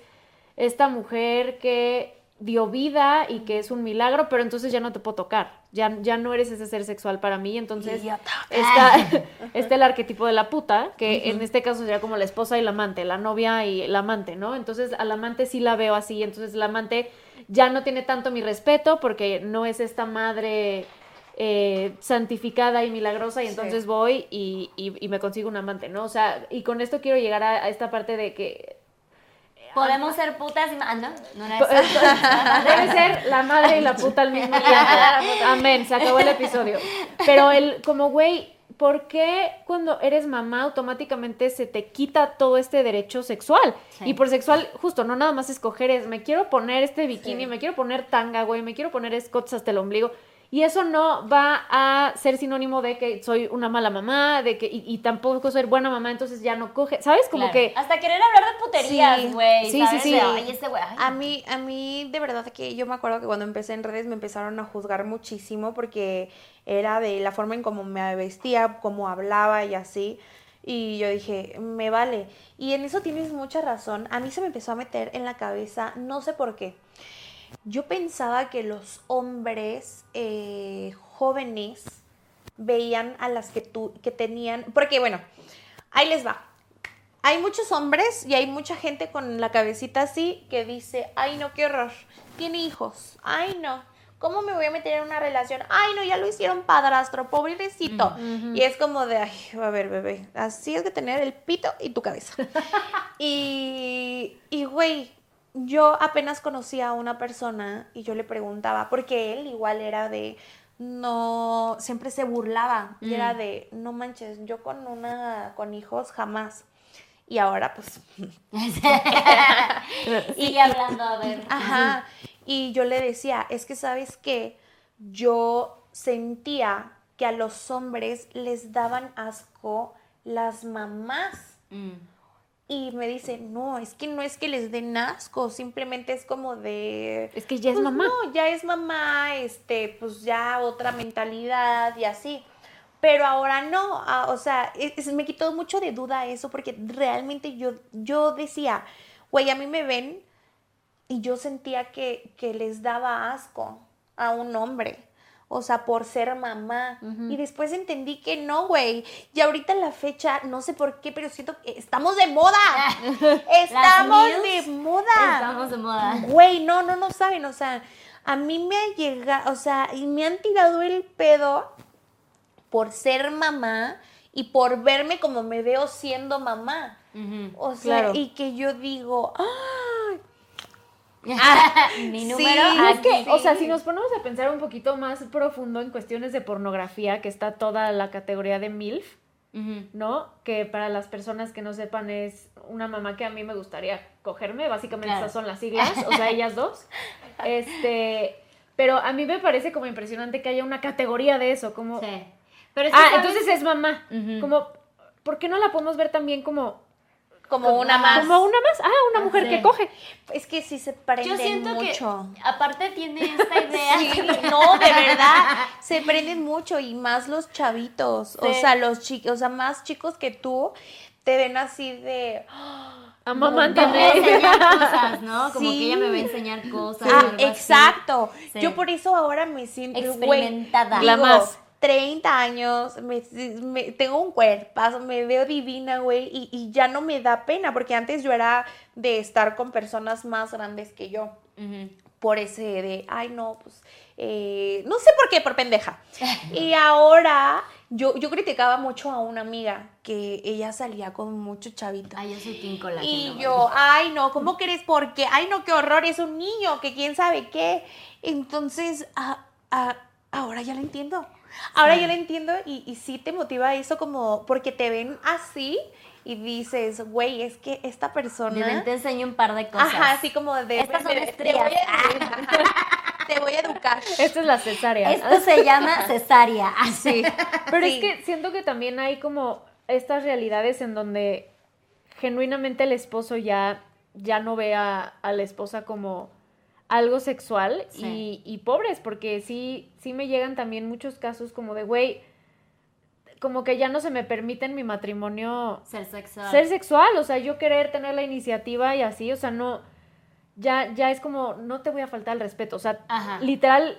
esta mujer que dio vida y que es un milagro, pero entonces ya no te puedo tocar, ya, ya no eres ese ser sexual para mí, entonces está, está el arquetipo de la puta, que en este caso sería como la esposa y la amante, la novia y el amante, ¿no? Entonces al amante sí la veo así, entonces la amante ya no tiene tanto mi respeto porque no es esta madre eh, santificada y milagrosa y entonces voy y, y, me consigo un amante, ¿no? O sea, y con esto quiero llegar a, esta parte de que... Podemos ser putas y... Ah, no, eso. Debe ser la madre y la puta al mismo tiempo. Amén, se acabó el episodio. Pero el, como, güey, ¿por qué cuando eres mamá automáticamente se te quita todo este derecho sexual? Y por sexual, justo, no nada más escoger es, me quiero poner este bikini, me quiero poner tanga, güey, me quiero poner escotes hasta el ombligo. Y eso no va a ser sinónimo de que soy una mala mamá, de que, y, tampoco soy buena mamá, entonces ya no coge, ¿sabes? Como que... Hasta querer hablar de puterías, güey. Sí, sí, sí, este A mí, a mí, de verdad que yo me acuerdo que cuando empecé en redes me empezaron a juzgar muchísimo porque era de la forma en cómo me vestía, cómo hablaba y así. Y yo dije, me vale. Y en eso tienes mucha razón. A mí se me empezó a meter en la cabeza, no sé por qué yo pensaba que los hombres eh, jóvenes veían a las que, tú, que tenían, porque bueno, ahí les va. Hay muchos hombres y hay mucha gente con la cabecita así que dice, ay no, qué horror, tiene hijos, ay no, ¿cómo me voy a meter en una relación? Ay no, ya lo hicieron padrastro, pobrecito. Y es como de, ay, a ver, bebé, así es que tener el pito y tu cabeza. y, y, güey, yo apenas conocía a una persona y yo le preguntaba, porque él igual era de, no, siempre se burlaba y era mm. de, no manches, yo con una, con hijos jamás. Y ahora pues... y hablando, a ver. Ajá. Y yo le decía, es que sabes que yo sentía que a los hombres les daban asco las mamás. Mm. Y me dice, no, es que no es que les den asco, simplemente es como de... Es que ya es pues mamá. No, ya es mamá, este, pues ya otra mentalidad y así. Pero ahora no, ah, o sea, me quitó mucho de duda eso porque realmente yo, yo decía, güey, a mí me ven y yo sentía que, que les daba asco a un hombre o sea, por ser mamá. Y después entendí que no, güey. Y ahorita en la fecha, no sé por qué, pero siento que estamos de moda. estamos de moda. Estamos de moda. Güey, no, no, no saben, o sea, a mí me ha llegado, o sea, y me han tirado el pedo por ser mamá y por verme como me veo siendo mamá. O sea, y que yo digo. Ah, mi número O sea, si nos ponemos a pensar un poquito más profundo en cuestiones de pornografía, que está toda la categoría de MILF, ¿no? Que para las personas que no sepan es una mamá que a mí me gustaría cogerme, básicamente esas son las siglas, o sea, ellas dos. Este, pero a mí me parece como impresionante que haya una categoría de eso, como... Sí. Pero ah, entonces es mamá, como, ¿por qué no la podemos ver también como como una más. Como una más. Ah, una mujer que coge. Es que sí se prenden Yo siento mucho. Que, aparte tiene esta idea. sí, no, de verdad. Se prenden mucho y más los chavitos. O sea, los chicos, o sea, más chicos que tú te ven así de. Amamántame. cosas, ¿no? Como que ella me va a enseñar cosas. Ah, exacto. Yo por eso ahora me siento experimentada. la más 30 años, me, tengo un cuerpo, me veo divina, güey, y, ya no me da pena, porque antes yo era de estar con personas más grandes que yo. Por ese de, ay, no, pues, eh, no sé por qué, por pendeja. y ahora yo, yo criticaba mucho a una amiga que ella salía con mucho chavito. Ay, yo soy Y yo, ay, no, ¿cómo crees? Porque, ay, no, qué horror, es un niño, que quién sabe qué. Entonces, ahora ya lo entiendo. Ahora yo lo entiendo y, y sí te motiva eso como porque te ven así y dices, güey, es que esta persona... te enseño un par de cosas. Ajá, así como de... Estas son estrellas. Te voy a educar. Esta es la cesárea. Esto se llama cesárea. Así. Pero es que siento que también hay como estas realidades en donde genuinamente el esposo ya, ya no ve a, a la esposa como algo sexual Sí. y, y pobres, porque sí, sí me llegan también muchos casos como de, güey, como que ya no se me permite en mi matrimonio Ser sexual. ser sexual, o sea, yo querer tener la iniciativa y así, o sea, no, ya, ya es como, no te voy a faltar el respeto, o sea, Ajá. literal,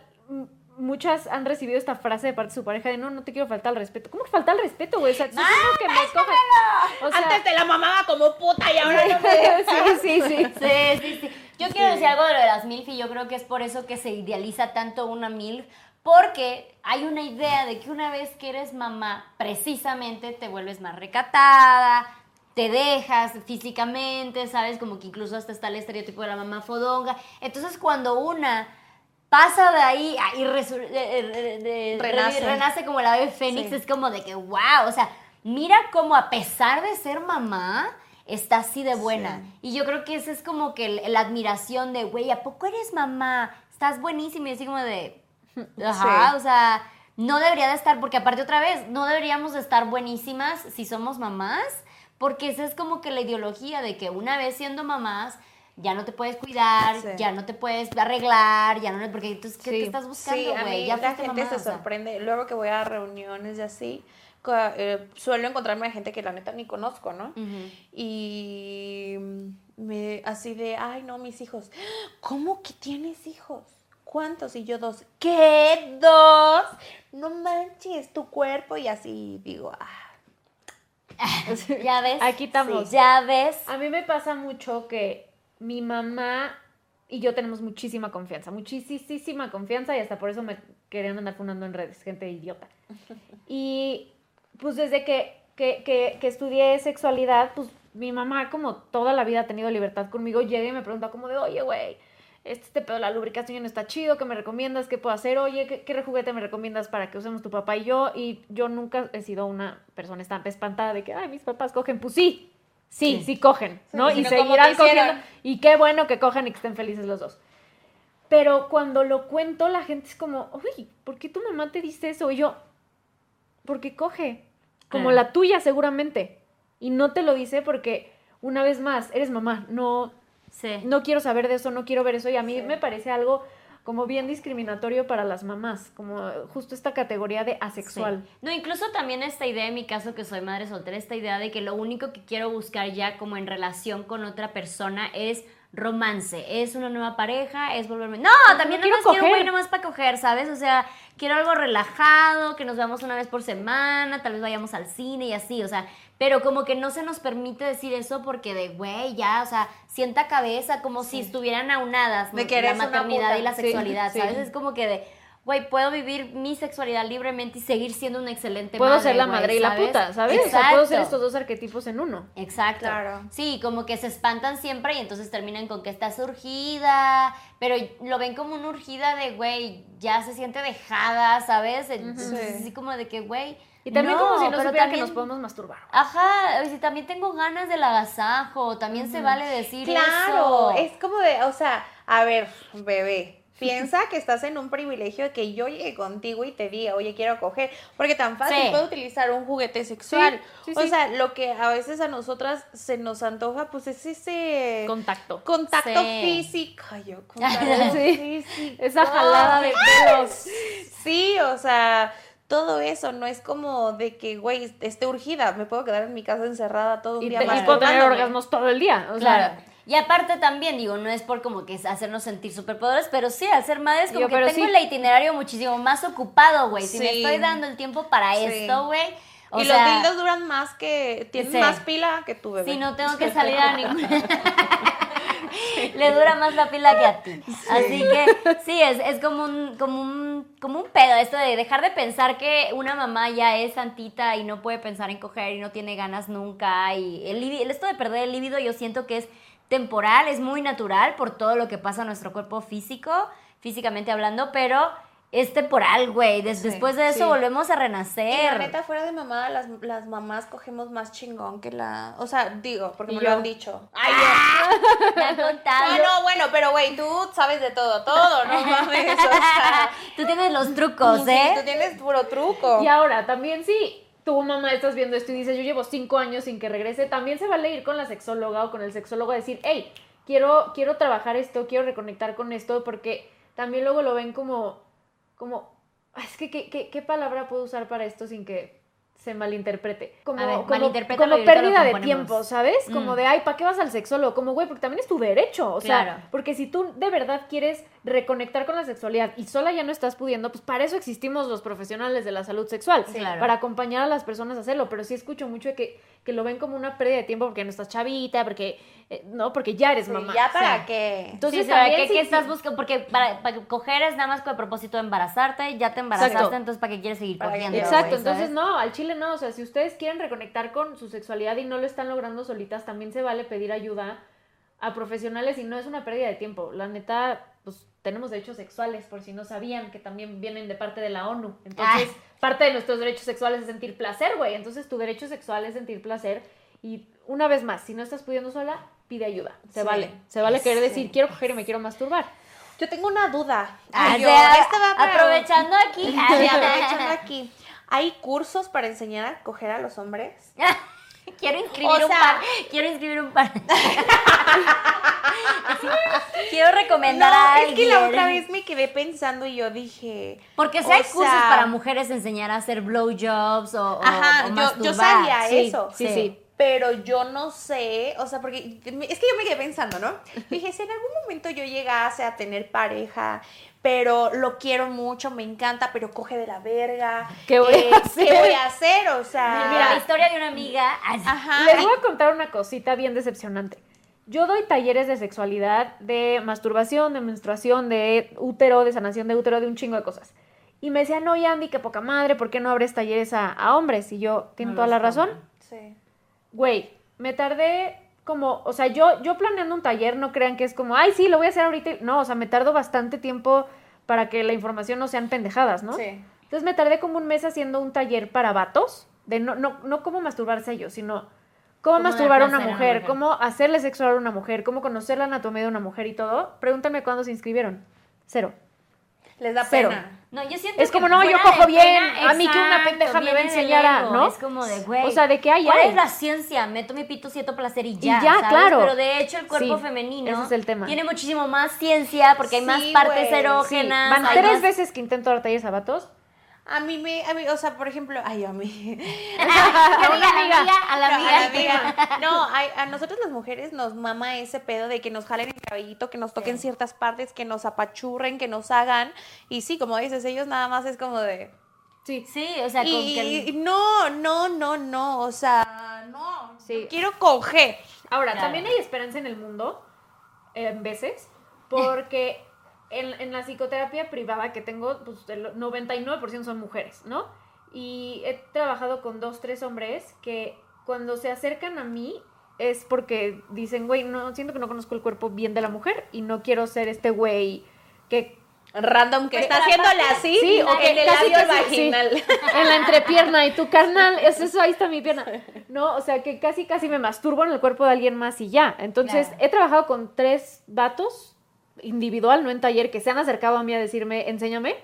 muchas han recibido esta frase de parte de su pareja de, no, no te quiero faltar el respeto. ¿Cómo que faltar el respeto, güey? O sea, que me coges. O sea, Antes te la mamaba como puta y ahora no me... sí, sí, sí. Sí, sí, sí. Yo quiero decir algo de lo de las MILF y yo creo que es por eso que se idealiza tanto una MILF, porque hay una idea de que una vez que eres mamá, precisamente te vuelves más recatada, te dejas físicamente, ¿sabes? Como que incluso hasta está el estereotipo de la mamá fodonga. Entonces, cuando una pasa de ahí ah, y de- Renace. re- renace como la ave fénix, Sí. es como de que, wow, o sea, mira cómo a pesar de ser mamá, está así de buena. Y yo creo que esa es como que la admiración de, güey, ¿a poco eres mamá? Estás buenísima y así como de, ajá, Sí. o sea, no debería de estar, porque aparte otra vez, no deberíamos de estar buenísimas si somos mamás, porque esa es como que la ideología de que una vez siendo mamás, ya no te puedes cuidar, Sí. ya no te puedes arreglar, ya no, porque entonces, ¿qué Sí. te estás buscando, Sí, a güey? mí ya la gente mamá, se o sea. sorprende. Luego que voy a reuniones y así, eh, suelo encontrarme a gente que la neta ni conozco, ¿no? Y me, así de, ay, no, mis hijos. ¿Cómo que tienes hijos? ¿Cuántos? Y yo dos. ¿Qué? ¿Dos? No manches, tu cuerpo. Y así digo, ah. Ya ves. Aquí estamos. Ya ves. A mí me pasa mucho que mi mamá y yo tenemos muchísima confianza, muchísima confianza y hasta por eso me querían andar fundando en redes, gente idiota. Y pues desde que, que, que, que estudié sexualidad, pues mi mamá como toda la vida ha tenido libertad conmigo, llega y me pregunta como de, oye, güey, este, este pedo de la lubricación no está chido, ¿qué me recomiendas? ¿Qué puedo hacer? Oye, ¿qué, qué juguete me recomiendas para que usemos tu papá y yo? Y yo nunca he sido una persona estan- espantada de que, ay, mis papás cogen. Pues sí, sí, sí, cogen, ¿no? Sí, y seguirán cogiendo. Y qué bueno que cojan y que estén felices los dos. Pero cuando lo cuento, la gente es como, uy, ¿por qué tu mamá te dice eso? Y yo, porque coge, como la tuya seguramente. Y no te lo dice porque, una vez más, eres mamá, no, Sí. no quiero saber de eso, no quiero ver eso. Y a mí me parece algo como bien discriminatorio para las mamás, como justo esta categoría de asexual. Sí. No, incluso también esta idea, en mi caso que soy madre soltera, esta idea de que lo único que quiero buscar ya como en relación con otra persona es romance, es una nueva pareja, es volverme... No, también no no quiero quiero un güey coger. nomás para coger, ¿sabes? O sea, quiero algo relajado, que nos veamos una vez por semana, tal vez vayamos al cine y así, o sea, pero como que no se nos permite decir eso porque de, güey, ya, o sea, sienta cabeza, como si estuvieran aunadas De que la maternidad y la sexualidad, sí. ¿sabes? Es como que de, güey, puedo vivir mi sexualidad libremente y seguir siendo una excelente Puedo madre, ser la madre y la puta, ¿sabes? O sea, puedo ser estos dos arquetipos en uno. Exacto. Claro. Sí, como que se espantan siempre y entonces terminan con que estás urgida, pero lo ven como una urgida de, güey, ya se siente dejada, ¿sabes? Entonces, Sí. así como de que, güey. Y también como si no pero supieran que nos podemos masturbar. Ajá, y si también tengo ganas del agasajo, también se vale decir Claro, eso. es como de, o sea, a ver, bebé, piensa que estás en un privilegio de que yo llegue contigo y te diga, oye, quiero coger, porque tan fácil Sí. puedo utilizar un juguete sexual. Sí, sí, o sea, lo que a veces a nosotras se nos antoja, pues es ese Contacto. contacto físico. Yo, contacto físico. Esa jalada de pelos. Sí, o sea, todo eso no es como de que, güey, esté urgida, me puedo quedar en mi casa encerrada todo un Y, día te- y puedo tener orgasmos todo el día. O Claro. sea, Y aparte también, digo, no es por como que hacernos sentir superpoderes, pero sí, al ser madres como Yo, que tengo sí. el itinerario muchísimo más ocupado, güey. Si me Sí. estoy dando el tiempo para Sí. esto, güey. O y sea, los dildos duran más que. Tienen Sí. más pila que tu bebé. Si no tengo que salir a ningún... Le dura más la pila que a ti. Así que sí, es, es como, un, como, un, como un pedo esto de dejar de pensar que una mamá ya es santita y no puede pensar en coger y no tiene ganas nunca. Y el esto de perder el líbido yo siento que es temporal, es muy natural por todo lo que pasa a nuestro cuerpo físico, físicamente hablando, pero es temporal, güey. Des- Sí, después de eso sí. volvemos a Y la renacer. neta, fuera de mamá, las, las mamás cogemos más chingón que la. O sea, digo, porque me yo. lo han dicho. Ay, Me han contado. No, no, bueno, pero güey, tú sabes de todo, todo, no mames. O sea, Tú tienes los trucos, sí, ¿eh? tú tienes puro truco. Y ahora, también si tu mamá estás viendo esto y dices, yo llevo cinco años sin que regrese, también se vale ir con la sexóloga o con el sexólogo a decir, hey, quiero, quiero trabajar esto, quiero reconectar con esto, porque también luego lo ven como, como, "Ah, es que, ¿qué, qué, qué palabra puedo usar para esto sin que se malinterprete? Como, ver, como, como pérdida de tiempo, ¿sabes? Como Mm. de, ay, ¿para qué vas al sexólogo? Como, güey, porque también es tu derecho, o sea, porque si tú de verdad quieres reconectar con la sexualidad y sola ya no estás pudiendo, pues para eso existimos los profesionales de la salud sexual, Sí, claro. para acompañar a las personas a hacerlo, pero sí escucho mucho de que, que lo ven como una pérdida de tiempo porque no estás chavita, porque, eh, no, porque ya eres Sí, mamá. ya para Sí. qué. Entonces, sí, o también ¿qué, sí- qué sí- estás buscando? Porque para, para coger es nada más con el propósito de embarazarte, ya te embarazaste, Exacto. entonces ¿para qué quieres seguir Para- cogiendo? Exacto, entonces no, al chile no, o sea, si ustedes quieren reconectar con su sexualidad y no lo están logrando solitas, también se vale pedir ayuda a profesionales y no es una pérdida de tiempo. La neta, pues tenemos derechos sexuales, por si no sabían, que también vienen de parte de la ONU. Entonces, Ay. parte de nuestros derechos sexuales es sentir placer, güey. Entonces, tu derecho sexual es sentir placer y una vez más, si no estás pudiendo sola, pide ayuda. Se Sí. vale. Se vale querer Sí. decir, quiero coger y me quiero masturbar. Yo tengo una duda. Ah, Ay, yo, esta va para- aprovechando aquí. Sí, aprovechando aquí. ¿Hay cursos para enseñar a coger a los hombres? Quiero inscribir O un par. Quiero inscribir un par. Así, quiero recomendar a No, alguien. es que la otra vez me quedé pensando y yo dije... Porque si hay cursos para mujeres enseñar a hacer blowjobs o, o- Ajá, o yo- sabía Sí, eso. sí, sí. Pero yo no sé, o sea, porque es que yo me quedé pensando, ¿no? Dije, si en algún momento yo llegase a tener pareja, pero lo quiero mucho, me encanta, pero coge de la verga. ¿Qué voy a hacer? ¿Qué voy a hacer? O sea, Mira, la historia de una amiga. ajá. Les voy a contar una cosita bien decepcionante. Yo doy talleres de sexualidad, de masturbación, de menstruación, de útero, de sanación de útero, de un chingo de cosas. Y me decían, no, Andy, qué poca madre, ¿por qué no abres talleres a, a hombres? Y yo, tienen No toda la razón. Sí. Güey, me tardé como, o sea, yo, yo planeando un taller, no crean que es como, ay, sí, lo voy a hacer ahorita. No, o sea, me tardo bastante tiempo para que la información no sean pendejadas, ¿no? Sí. Entonces me tardé como un mes haciendo un taller para vatos, de no, no, no cómo masturbarse ellos, sino cómo Cómo masturbar a una mujer, cómo hacerle sexo a una mujer, cómo conocer la anatomía de una mujer y todo. Pregúntame cuándo se inscribieron. Cero. Les da Cero. pena. No, yo siento Es que como, no, yo cojo bien, pena, a mí que una pendeja me va a enseñar a- ¿no? Es como de, güey. O sea, de que hay, ¿Cuál hay. es la ciencia? Meto mi pito, siento placer y ya. Y ya, ¿sabes? claro. Pero de hecho, el cuerpo Sí, femenino ese es el tema. tiene muchísimo más ciencia porque hay más Sí, partes erógenas. Van hay tres más- veces que intento dar talleres a vatos. A mí me, a mí, o sea, por ejemplo, ay, a mí. A una amiga. A la No, amiga. a la amiga. No, a, a nosotros las mujeres nos mama ese pedo de que nos jalen el cabellito, que nos toquen ciertas partes, que nos apachurren, que nos hagan. Y sí, como dices, ellos nada más es como de. Sí. Sí, o sea, con que el- no, no, no, no. O sea, no. Sí. yo Quiero coger. Ahora, Claro. también hay esperanza en el mundo, eh, en veces, porque en, en la psicoterapia privada que tengo, pues el 99% son mujeres, ¿no? Y he trabajado con dos, tres hombres que cuando se acercan a mí es porque dicen, güey, no, siento que no conozco el cuerpo bien de la mujer y no quiero ser este güey que Random que está haciéndole así sí, o que en el labio casi, sí. vaginal. en la entrepierna y tu carnal, es eso, ahí está mi pierna. No, o sea, que casi, casi me masturbo en el cuerpo de alguien más y ya. Entonces, Claro. he trabajado con tres vatos, individual, no en taller, que se han acercado a mí a decirme, enséñame.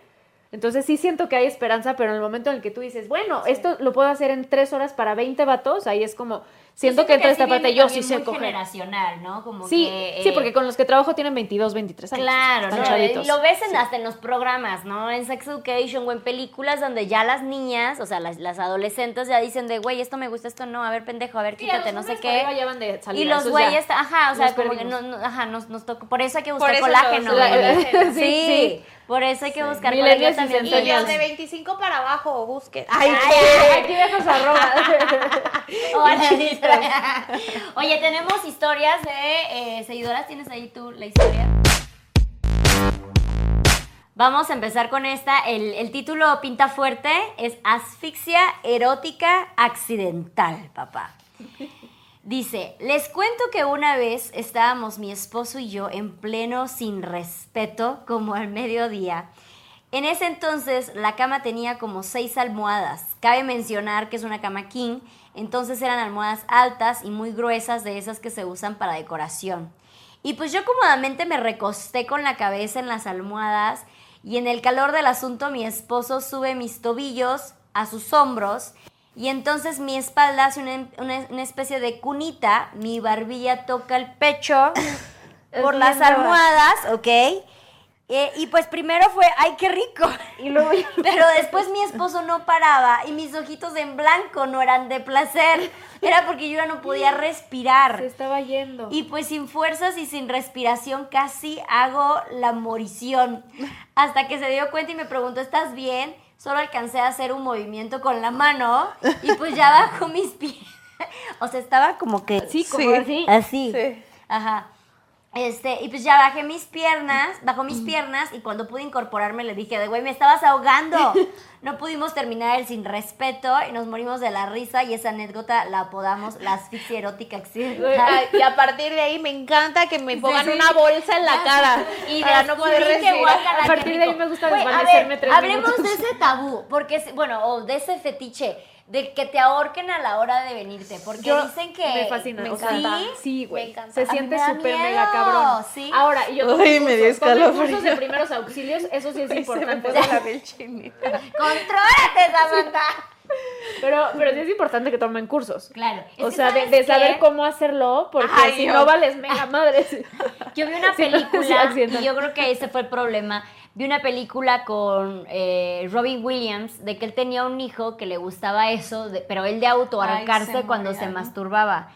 Entonces, sí siento que hay esperanza, pero en el momento en el que tú dices, bueno, esto lo puedo hacer en tres horas para 20 vatos, ahí es como, siento, que entra esta parte, yo sí sé coger. generacional, ¿no? Como Sí, que, sí, eh, porque con los que trabajo tienen 22, 23 años. Claro, ¿no? lo ves en- hasta en los programas, ¿no? En Sex Education o en películas donde ya las niñas, o sea, las, las adolescentes ya dicen de, güey, esto me gusta, esto no, a ver, pendejo, a ver, quítate, no sé qué. de Y los güeyes, ajá, o sea, como que no, no- ajá, nos, nos tocó, por eso hay que Por buscar eso colágeno. los- la- güey. sí, sí, sí. Por eso hay que buscar colágeno y también. Y los de 25 para abajo, busquen. Ay, Aquí dejo su arroba. Oye, tenemos historias de eh, seguidoras. ¿Tienes ahí tú la historia? Vamos a empezar con esta. El, el título pinta fuerte. Es Asfixia erótica accidental, papá. Dice, les cuento que una vez estábamos mi esposo y yo en pleno sin respeto, como al mediodía. En ese entonces la cama tenía como seis almohadas. Cabe mencionar que es una cama king, entonces eran almohadas altas y muy gruesas de esas que se usan para decoración. Y pues yo cómodamente me recosté con la cabeza en las almohadas y en el calor del asunto mi esposo sube mis tobillos a sus hombros y entonces mi espalda hace una, una- una especie de cunita, mi barbilla toca el pecho por las almohadas, ¿ok? Eh, y pues primero fue, ¡ay, qué rico! Y luego ya- Pero después mi esposo no paraba y mis ojitos en blanco no eran de placer. Era porque yo ya no podía respirar. se estaba yendo. Y pues sin fuerzas y sin respiración casi hago la morición. Hasta que se dio cuenta y me preguntó, ¿estás bien? Solo alcancé a hacer un movimiento con la mano y pues ya bajó mis pies. O sea, estaba como que... Sí, como Sí. así. Así. Sí. Ajá. Este, y pues ya bajé mis piernas, bajó mis piernas y cuando pude incorporarme le dije, de güey, me estabas ahogando. No pudimos terminar el sin respeto y nos morimos de la risa y esa anécdota la apodamos la asfixia erótica accidental. Y a partir de ahí me encanta que me pongan sí. una bolsa en la cara Y para no poder respirar. A partir de ahí me gusta desvanecerme tres Hablemos minutos. de ese tabú, porque es, bueno, o de ese fetiche de que te ahorquen a la hora de venirte, porque Yo- dicen que me fascina, me o sea, encanta. sí, Me güey, encanta. se siente me súper mega cabrón. sí. Ahora, y yo Uy, me dio cursos, de primeros auxilios, eso sí es Se me importante. puso la piel chinita. Contrólate, Samantha. Pero, pero sí es importante que tomen cursos. Claro. Es O sea, de, ¿sabes de saber cómo hacerlo, porque Ay, si yo. no vales mega madres. Yo vi una Sí, no, sí, película y yo creo que ese fue el problema. Vi una película con eh, Robin Williams de que él tenía un hijo que le gustaba eso, de- pero él de Ay, se cuando se masturbaba.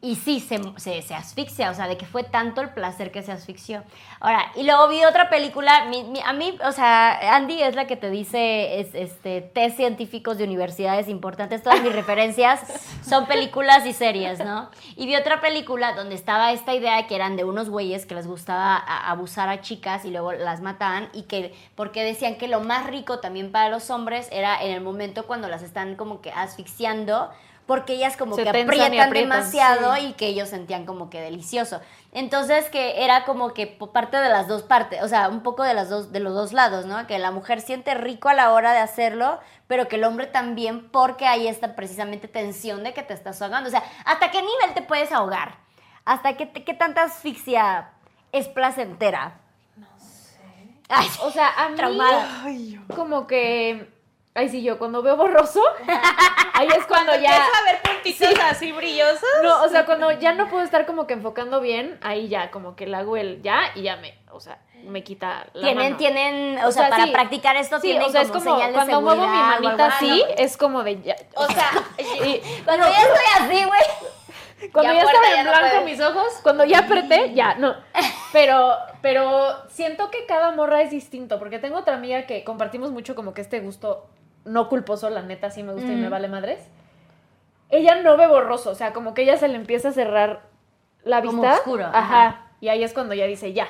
Y sí, se, se, se asfixia, o sea, de que fue tanto el placer que se asfixió. Ahora, y luego vi otra película, mi- a mí, o sea, Andy es la que te dice es, este, test científicos de universidades importantes, todas mis referencias son películas y series, ¿no? Y vi otra película donde estaba esta idea que eran de unos güeyes que les gustaba abusar a chicas y luego las mataban y que, porque decían que lo más rico también para los hombres era en el momento cuando las están como que asfixiando, porque ellas como Se que y aprietan, aprietan, demasiado sí. y que ellos sentían como que delicioso. Entonces que era como que parte de las dos partes, o sea, un poco de las dos de los dos lados, ¿no? Que la mujer siente rico a la hora de hacerlo, pero que el hombre también porque hay esta precisamente tensión de que te estás ahogando, o sea, ¿hasta qué nivel te puedes ahogar? ¿Hasta qué, qué tanta asfixia es placentera? No sé. Ay, O sea, a mí Traumada. como que... Ay, sí, yo cuando veo borroso, ahí es cuando ya... Empieza a ver puntitos así brillosos. No, o sea, cuando ya no puedo estar como que enfocando bien, ahí ya como que le hago el ya y ya me, o sea, me quita la tienen, mano. tienen, o, O sea, sea, para sí. practicar esto Sí, tienen o sea, es como, como señal de cuando muevo mi manita así. es como de ya. O sea, y Cuando ya estoy así, güey. cuando Ya ya, ya en blanco mis ojos, cuando ya apreté, ya, no. Pero, pero siento que cada morra es distinto, porque tengo otra amiga que compartimos mucho como que este gusto no culposo, la neta, sí me gusta y me vale madres. Ella no ve borroso, o sea, como que ella se le empieza a cerrar la Como vista. oscuro, Ajá. ajá. Y ahí es cuando ya dice ya.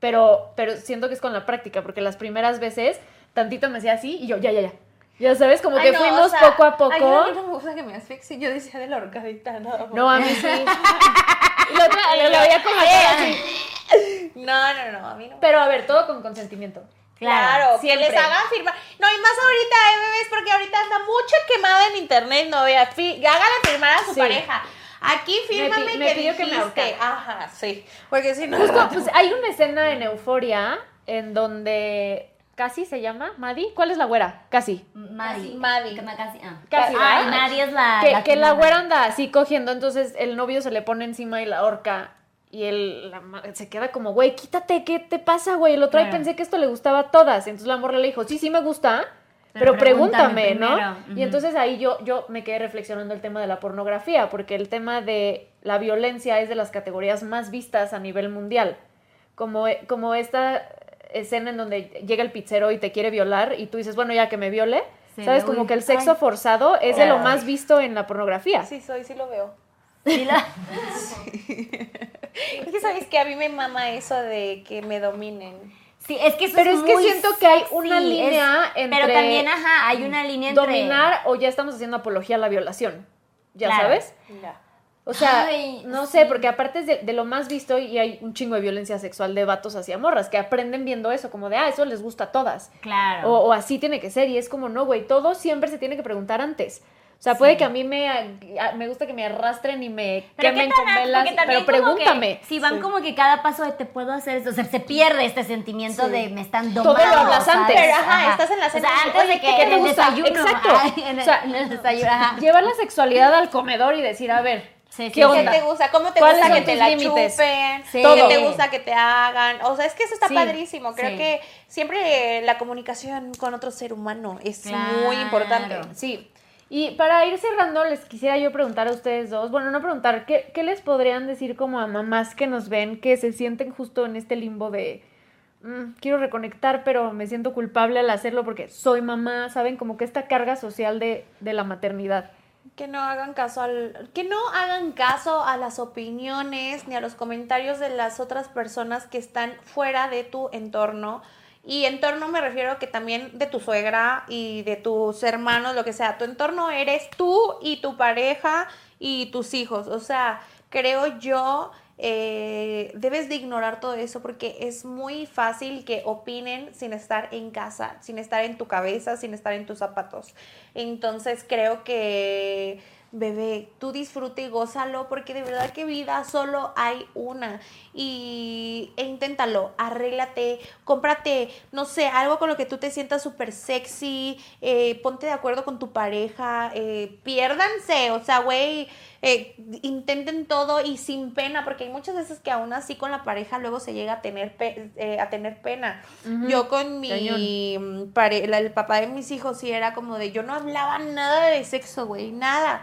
Pero, pero siento que es con la práctica, porque las primeras veces tantito me hacía así y yo, ya, ya, ya. Ya sabes, como Ay, que no, fuimos o sea, poco a poco. Ay, no, a mí no me gusta que me asfixie. Yo decía de la horcadita, no. No, a mí sí. la otra, la veía así. No, no, no, a mí no. Pero a ver, todo con consentimiento. Claro, que siempre. les hagan firmar. No, y más ahorita, eh, bebés, porque ahorita anda mucho quemada en internet, no vea. Hágale firmar a su Sí. pareja. Aquí fírmame pi- me que pidió que me. Ajá, sí. Porque si no. Justo, pues hay una escena en Euforia en donde casi se llama Maddie. ¿Cuál es la güera? Casi. Maddie. Maddie. Que me casi, ah. Casi, Ah. Maddie es la... que, que la que güera anda así cogiendo, entonces el novio se le pone encima y la horca. Y él la se queda como, güey, quítate, ¿qué te pasa, güey? El otro, ay, Claro. pensé que esto le gustaba a todas. Entonces la morra le dijo, sí, sí me gusta, Pero pero, pregúntame, pregúntame ¿no? primero. Ujú. Y entonces ahí yo, yo me quedé reflexionando el tema de la pornografía, porque el tema de la violencia es de las categorías más vistas a nivel mundial. Como, como esta escena en donde llega el pizzero y te quiere violar y tú dices, bueno, ya que me viole. Sí, ¿Sabes? Como que el sexo ay. forzado es de lo Ay. más visto en la pornografía. Sí, soy, sí lo veo. Sí, la- Es que sabes que a mí me mama eso de que me dominen. sí, es que eso Pero es que muy siento que hay sexy, una es- línea entre Pero también, ajá, hay una línea entre... dominar o ya estamos haciendo apología a la violación. ¿Ya Claro. sabes? Ya. O sea, Ay, no sí. sé, porque aparte es de, de lo más visto y hay un chingo de violencia sexual de vatos hacia morras que aprenden viendo eso, como de, ah, eso les gusta a todas. Claro. O, o así tiene que ser, y es como, no, güey, todo siempre se tiene que preguntar antes. O sea, puede que a mí me, a- me gusta que me arrastren y me Pero quemen con velas, pero que pregúntame. si van Sí. como que cada paso de te puedo hacer esto, o sea, se pierde este sentimiento Sí. de me están Todo domando. lo hablas antes. Pero, ajá, estás en la O sea, cena antes de que ¿qué en te el gusta? desayuno. Exacto. ajá, en, el, O sea, en el desayuno, ajá. Llevar la sexualidad al comedor y decir, a ver, Sí, sí, ¿Qué sí. onda? ¿Qué te gusta? ¿Cómo te ¿Cuáles gusta que te la límites? chupen? Sí. ¿Qué te gusta que te hagan? O sea, es que eso está Sí. padrísimo. Creo Sí. que siempre la comunicación con otro ser humano es muy Claro. importante. Sí. Y para ir cerrando, les quisiera yo preguntar a ustedes dos, bueno, no preguntar, ¿qué, qué les podrían decir como a mamás que nos ven, que se sienten justo en este limbo de, "Mm, quiero reconectar, pero me siento culpable al hacerlo porque soy mamá, ¿saben? Como que esta carga social de, de la maternidad. Que no hagan caso al, que no hagan caso a las opiniones ni a los comentarios de las otras personas que están fuera de tu entorno. Y entorno me refiero que también de tu suegra y de tus hermanos, lo que sea. Tu entorno eres tú y tu pareja y tus hijos. O sea, creo yo eh, debes de ignorar todo eso porque es muy fácil que opinen sin estar en casa, sin estar en tu cabeza, sin estar en tus zapatos. Entonces creo que, bebé, tú disfruta y gózalo porque de verdad que vida solo hay una. Y e inténtalo, arréglate, cómprate, no sé, algo con lo que tú te sientas súper sexy, eh, ponte de acuerdo con tu pareja, eh, piérdanse, o sea, güey, eh, intenten todo y sin pena, porque hay muchas veces que aún así con la pareja luego se llega a tener, pe- eh, a tener pena. Yo con mi pare- el papá de mis hijos sí era como de, yo no hablaba nada de sexo, güey, nada.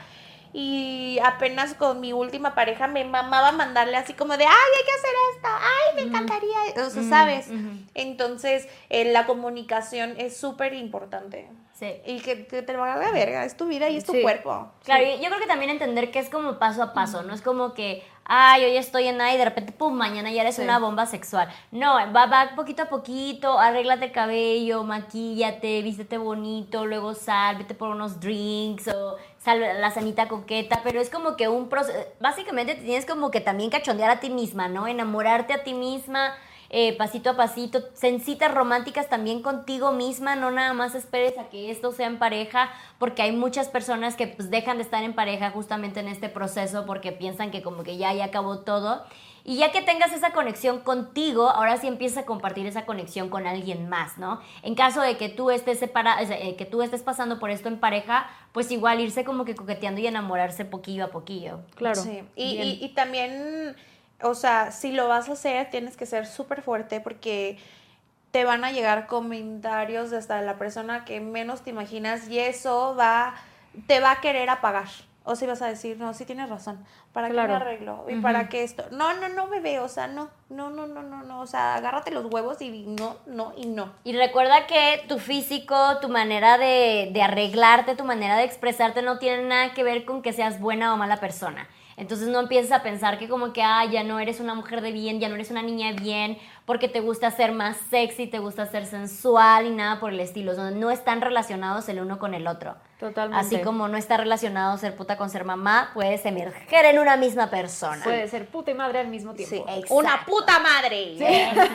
Y apenas con mi última pareja me mamaba mandarle así como de, ay, hay que hacer esto, ay, me encantaría, o sea, ¿sabes? Entonces, eh, la comunicación es súper importante. Sí. Y que, que te lo haga verga, es tu vida y es tu Sí. cuerpo. Claro, y yo creo que también entender que es como paso a paso, no es como que, ay, hoy estoy en nada y de repente, pum, mañana ya eres Sí. una bomba sexual. No, va, va poquito a poquito, arréglate el cabello, maquíllate, vístete bonito, luego sal, vete por unos drinks o a la sanita coqueta, pero es como que un proceso, básicamente te tienes como que también cachondear a ti misma, ¿no? Enamorarte a ti misma, eh, pasito a pasito, cencitas románticas también contigo misma, no nada más esperes a que esto sea en pareja, porque hay muchas personas que pues dejan de estar en pareja justamente en este proceso porque piensan que como que ya, ya acabó todo. Y ya que tengas esa conexión contigo, ahora sí empieza a compartir esa conexión con alguien más, ¿no? En caso de que tú estés separa, o sea, eh, que tú estés pasando por esto en pareja, pues igual irse como que coqueteando y enamorarse poquillo a poquillo. Claro. Sí, y, Bien. y, y también, o sea, si lo vas a hacer, tienes que ser súper fuerte porque te van a llegar comentarios de hasta la persona que menos te imaginas y eso va, te va a querer apagar. O si vas a decir, no, sí tienes razón, ¿para Claro. qué me arreglo? ¿Y para qué esto? No, no, no, bebé, o sea, no, no, no, no, no, no, o sea, agárrate los huevos y no, no y no. Y recuerda que tu físico, tu manera de, de arreglarte, tu manera de expresarte no tiene nada que ver con que seas buena o mala persona. Entonces no empieces a pensar que como que, ah, ya no eres una mujer de bien, ya no eres una niña de bien, porque te gusta ser más sexy, te gusta ser sensual y nada por el estilo. O sea, no están relacionados el uno con el otro. Totalmente. Así como no está relacionado ser puta con ser mamá, puedes emerger en una misma persona. Puede ser puta y madre al mismo tiempo. Sí, exacto. una puta madre.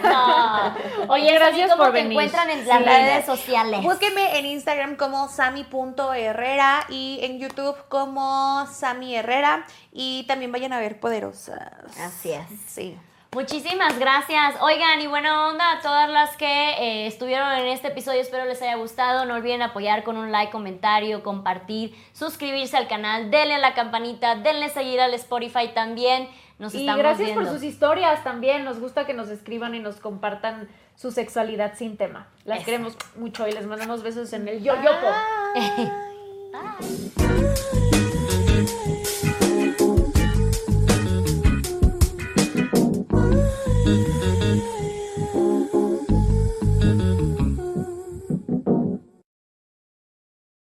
No. Oye, gracias ¿cómo por te venir. encuentran en las Sí. redes sociales? Búsquenme en Instagram como sami.herrera y en YouTube como Sami Herrera y también vayan a ver Poderosas. Así es. Sí. Muchísimas gracias. Oigan, y buena onda a todas las que eh, estuvieron en este episodio. Espero les haya gustado. No olviden apoyar con un like, comentario, compartir, suscribirse al canal, denle a la campanita, denle seguir al Spotify también. Nos Y gracias viendo. por sus historias también. Nos gusta que nos escriban y nos compartan su sexualidad sin tema. Las Eso. queremos mucho y les mandamos besos en el yo-yopo. Bye. Bye.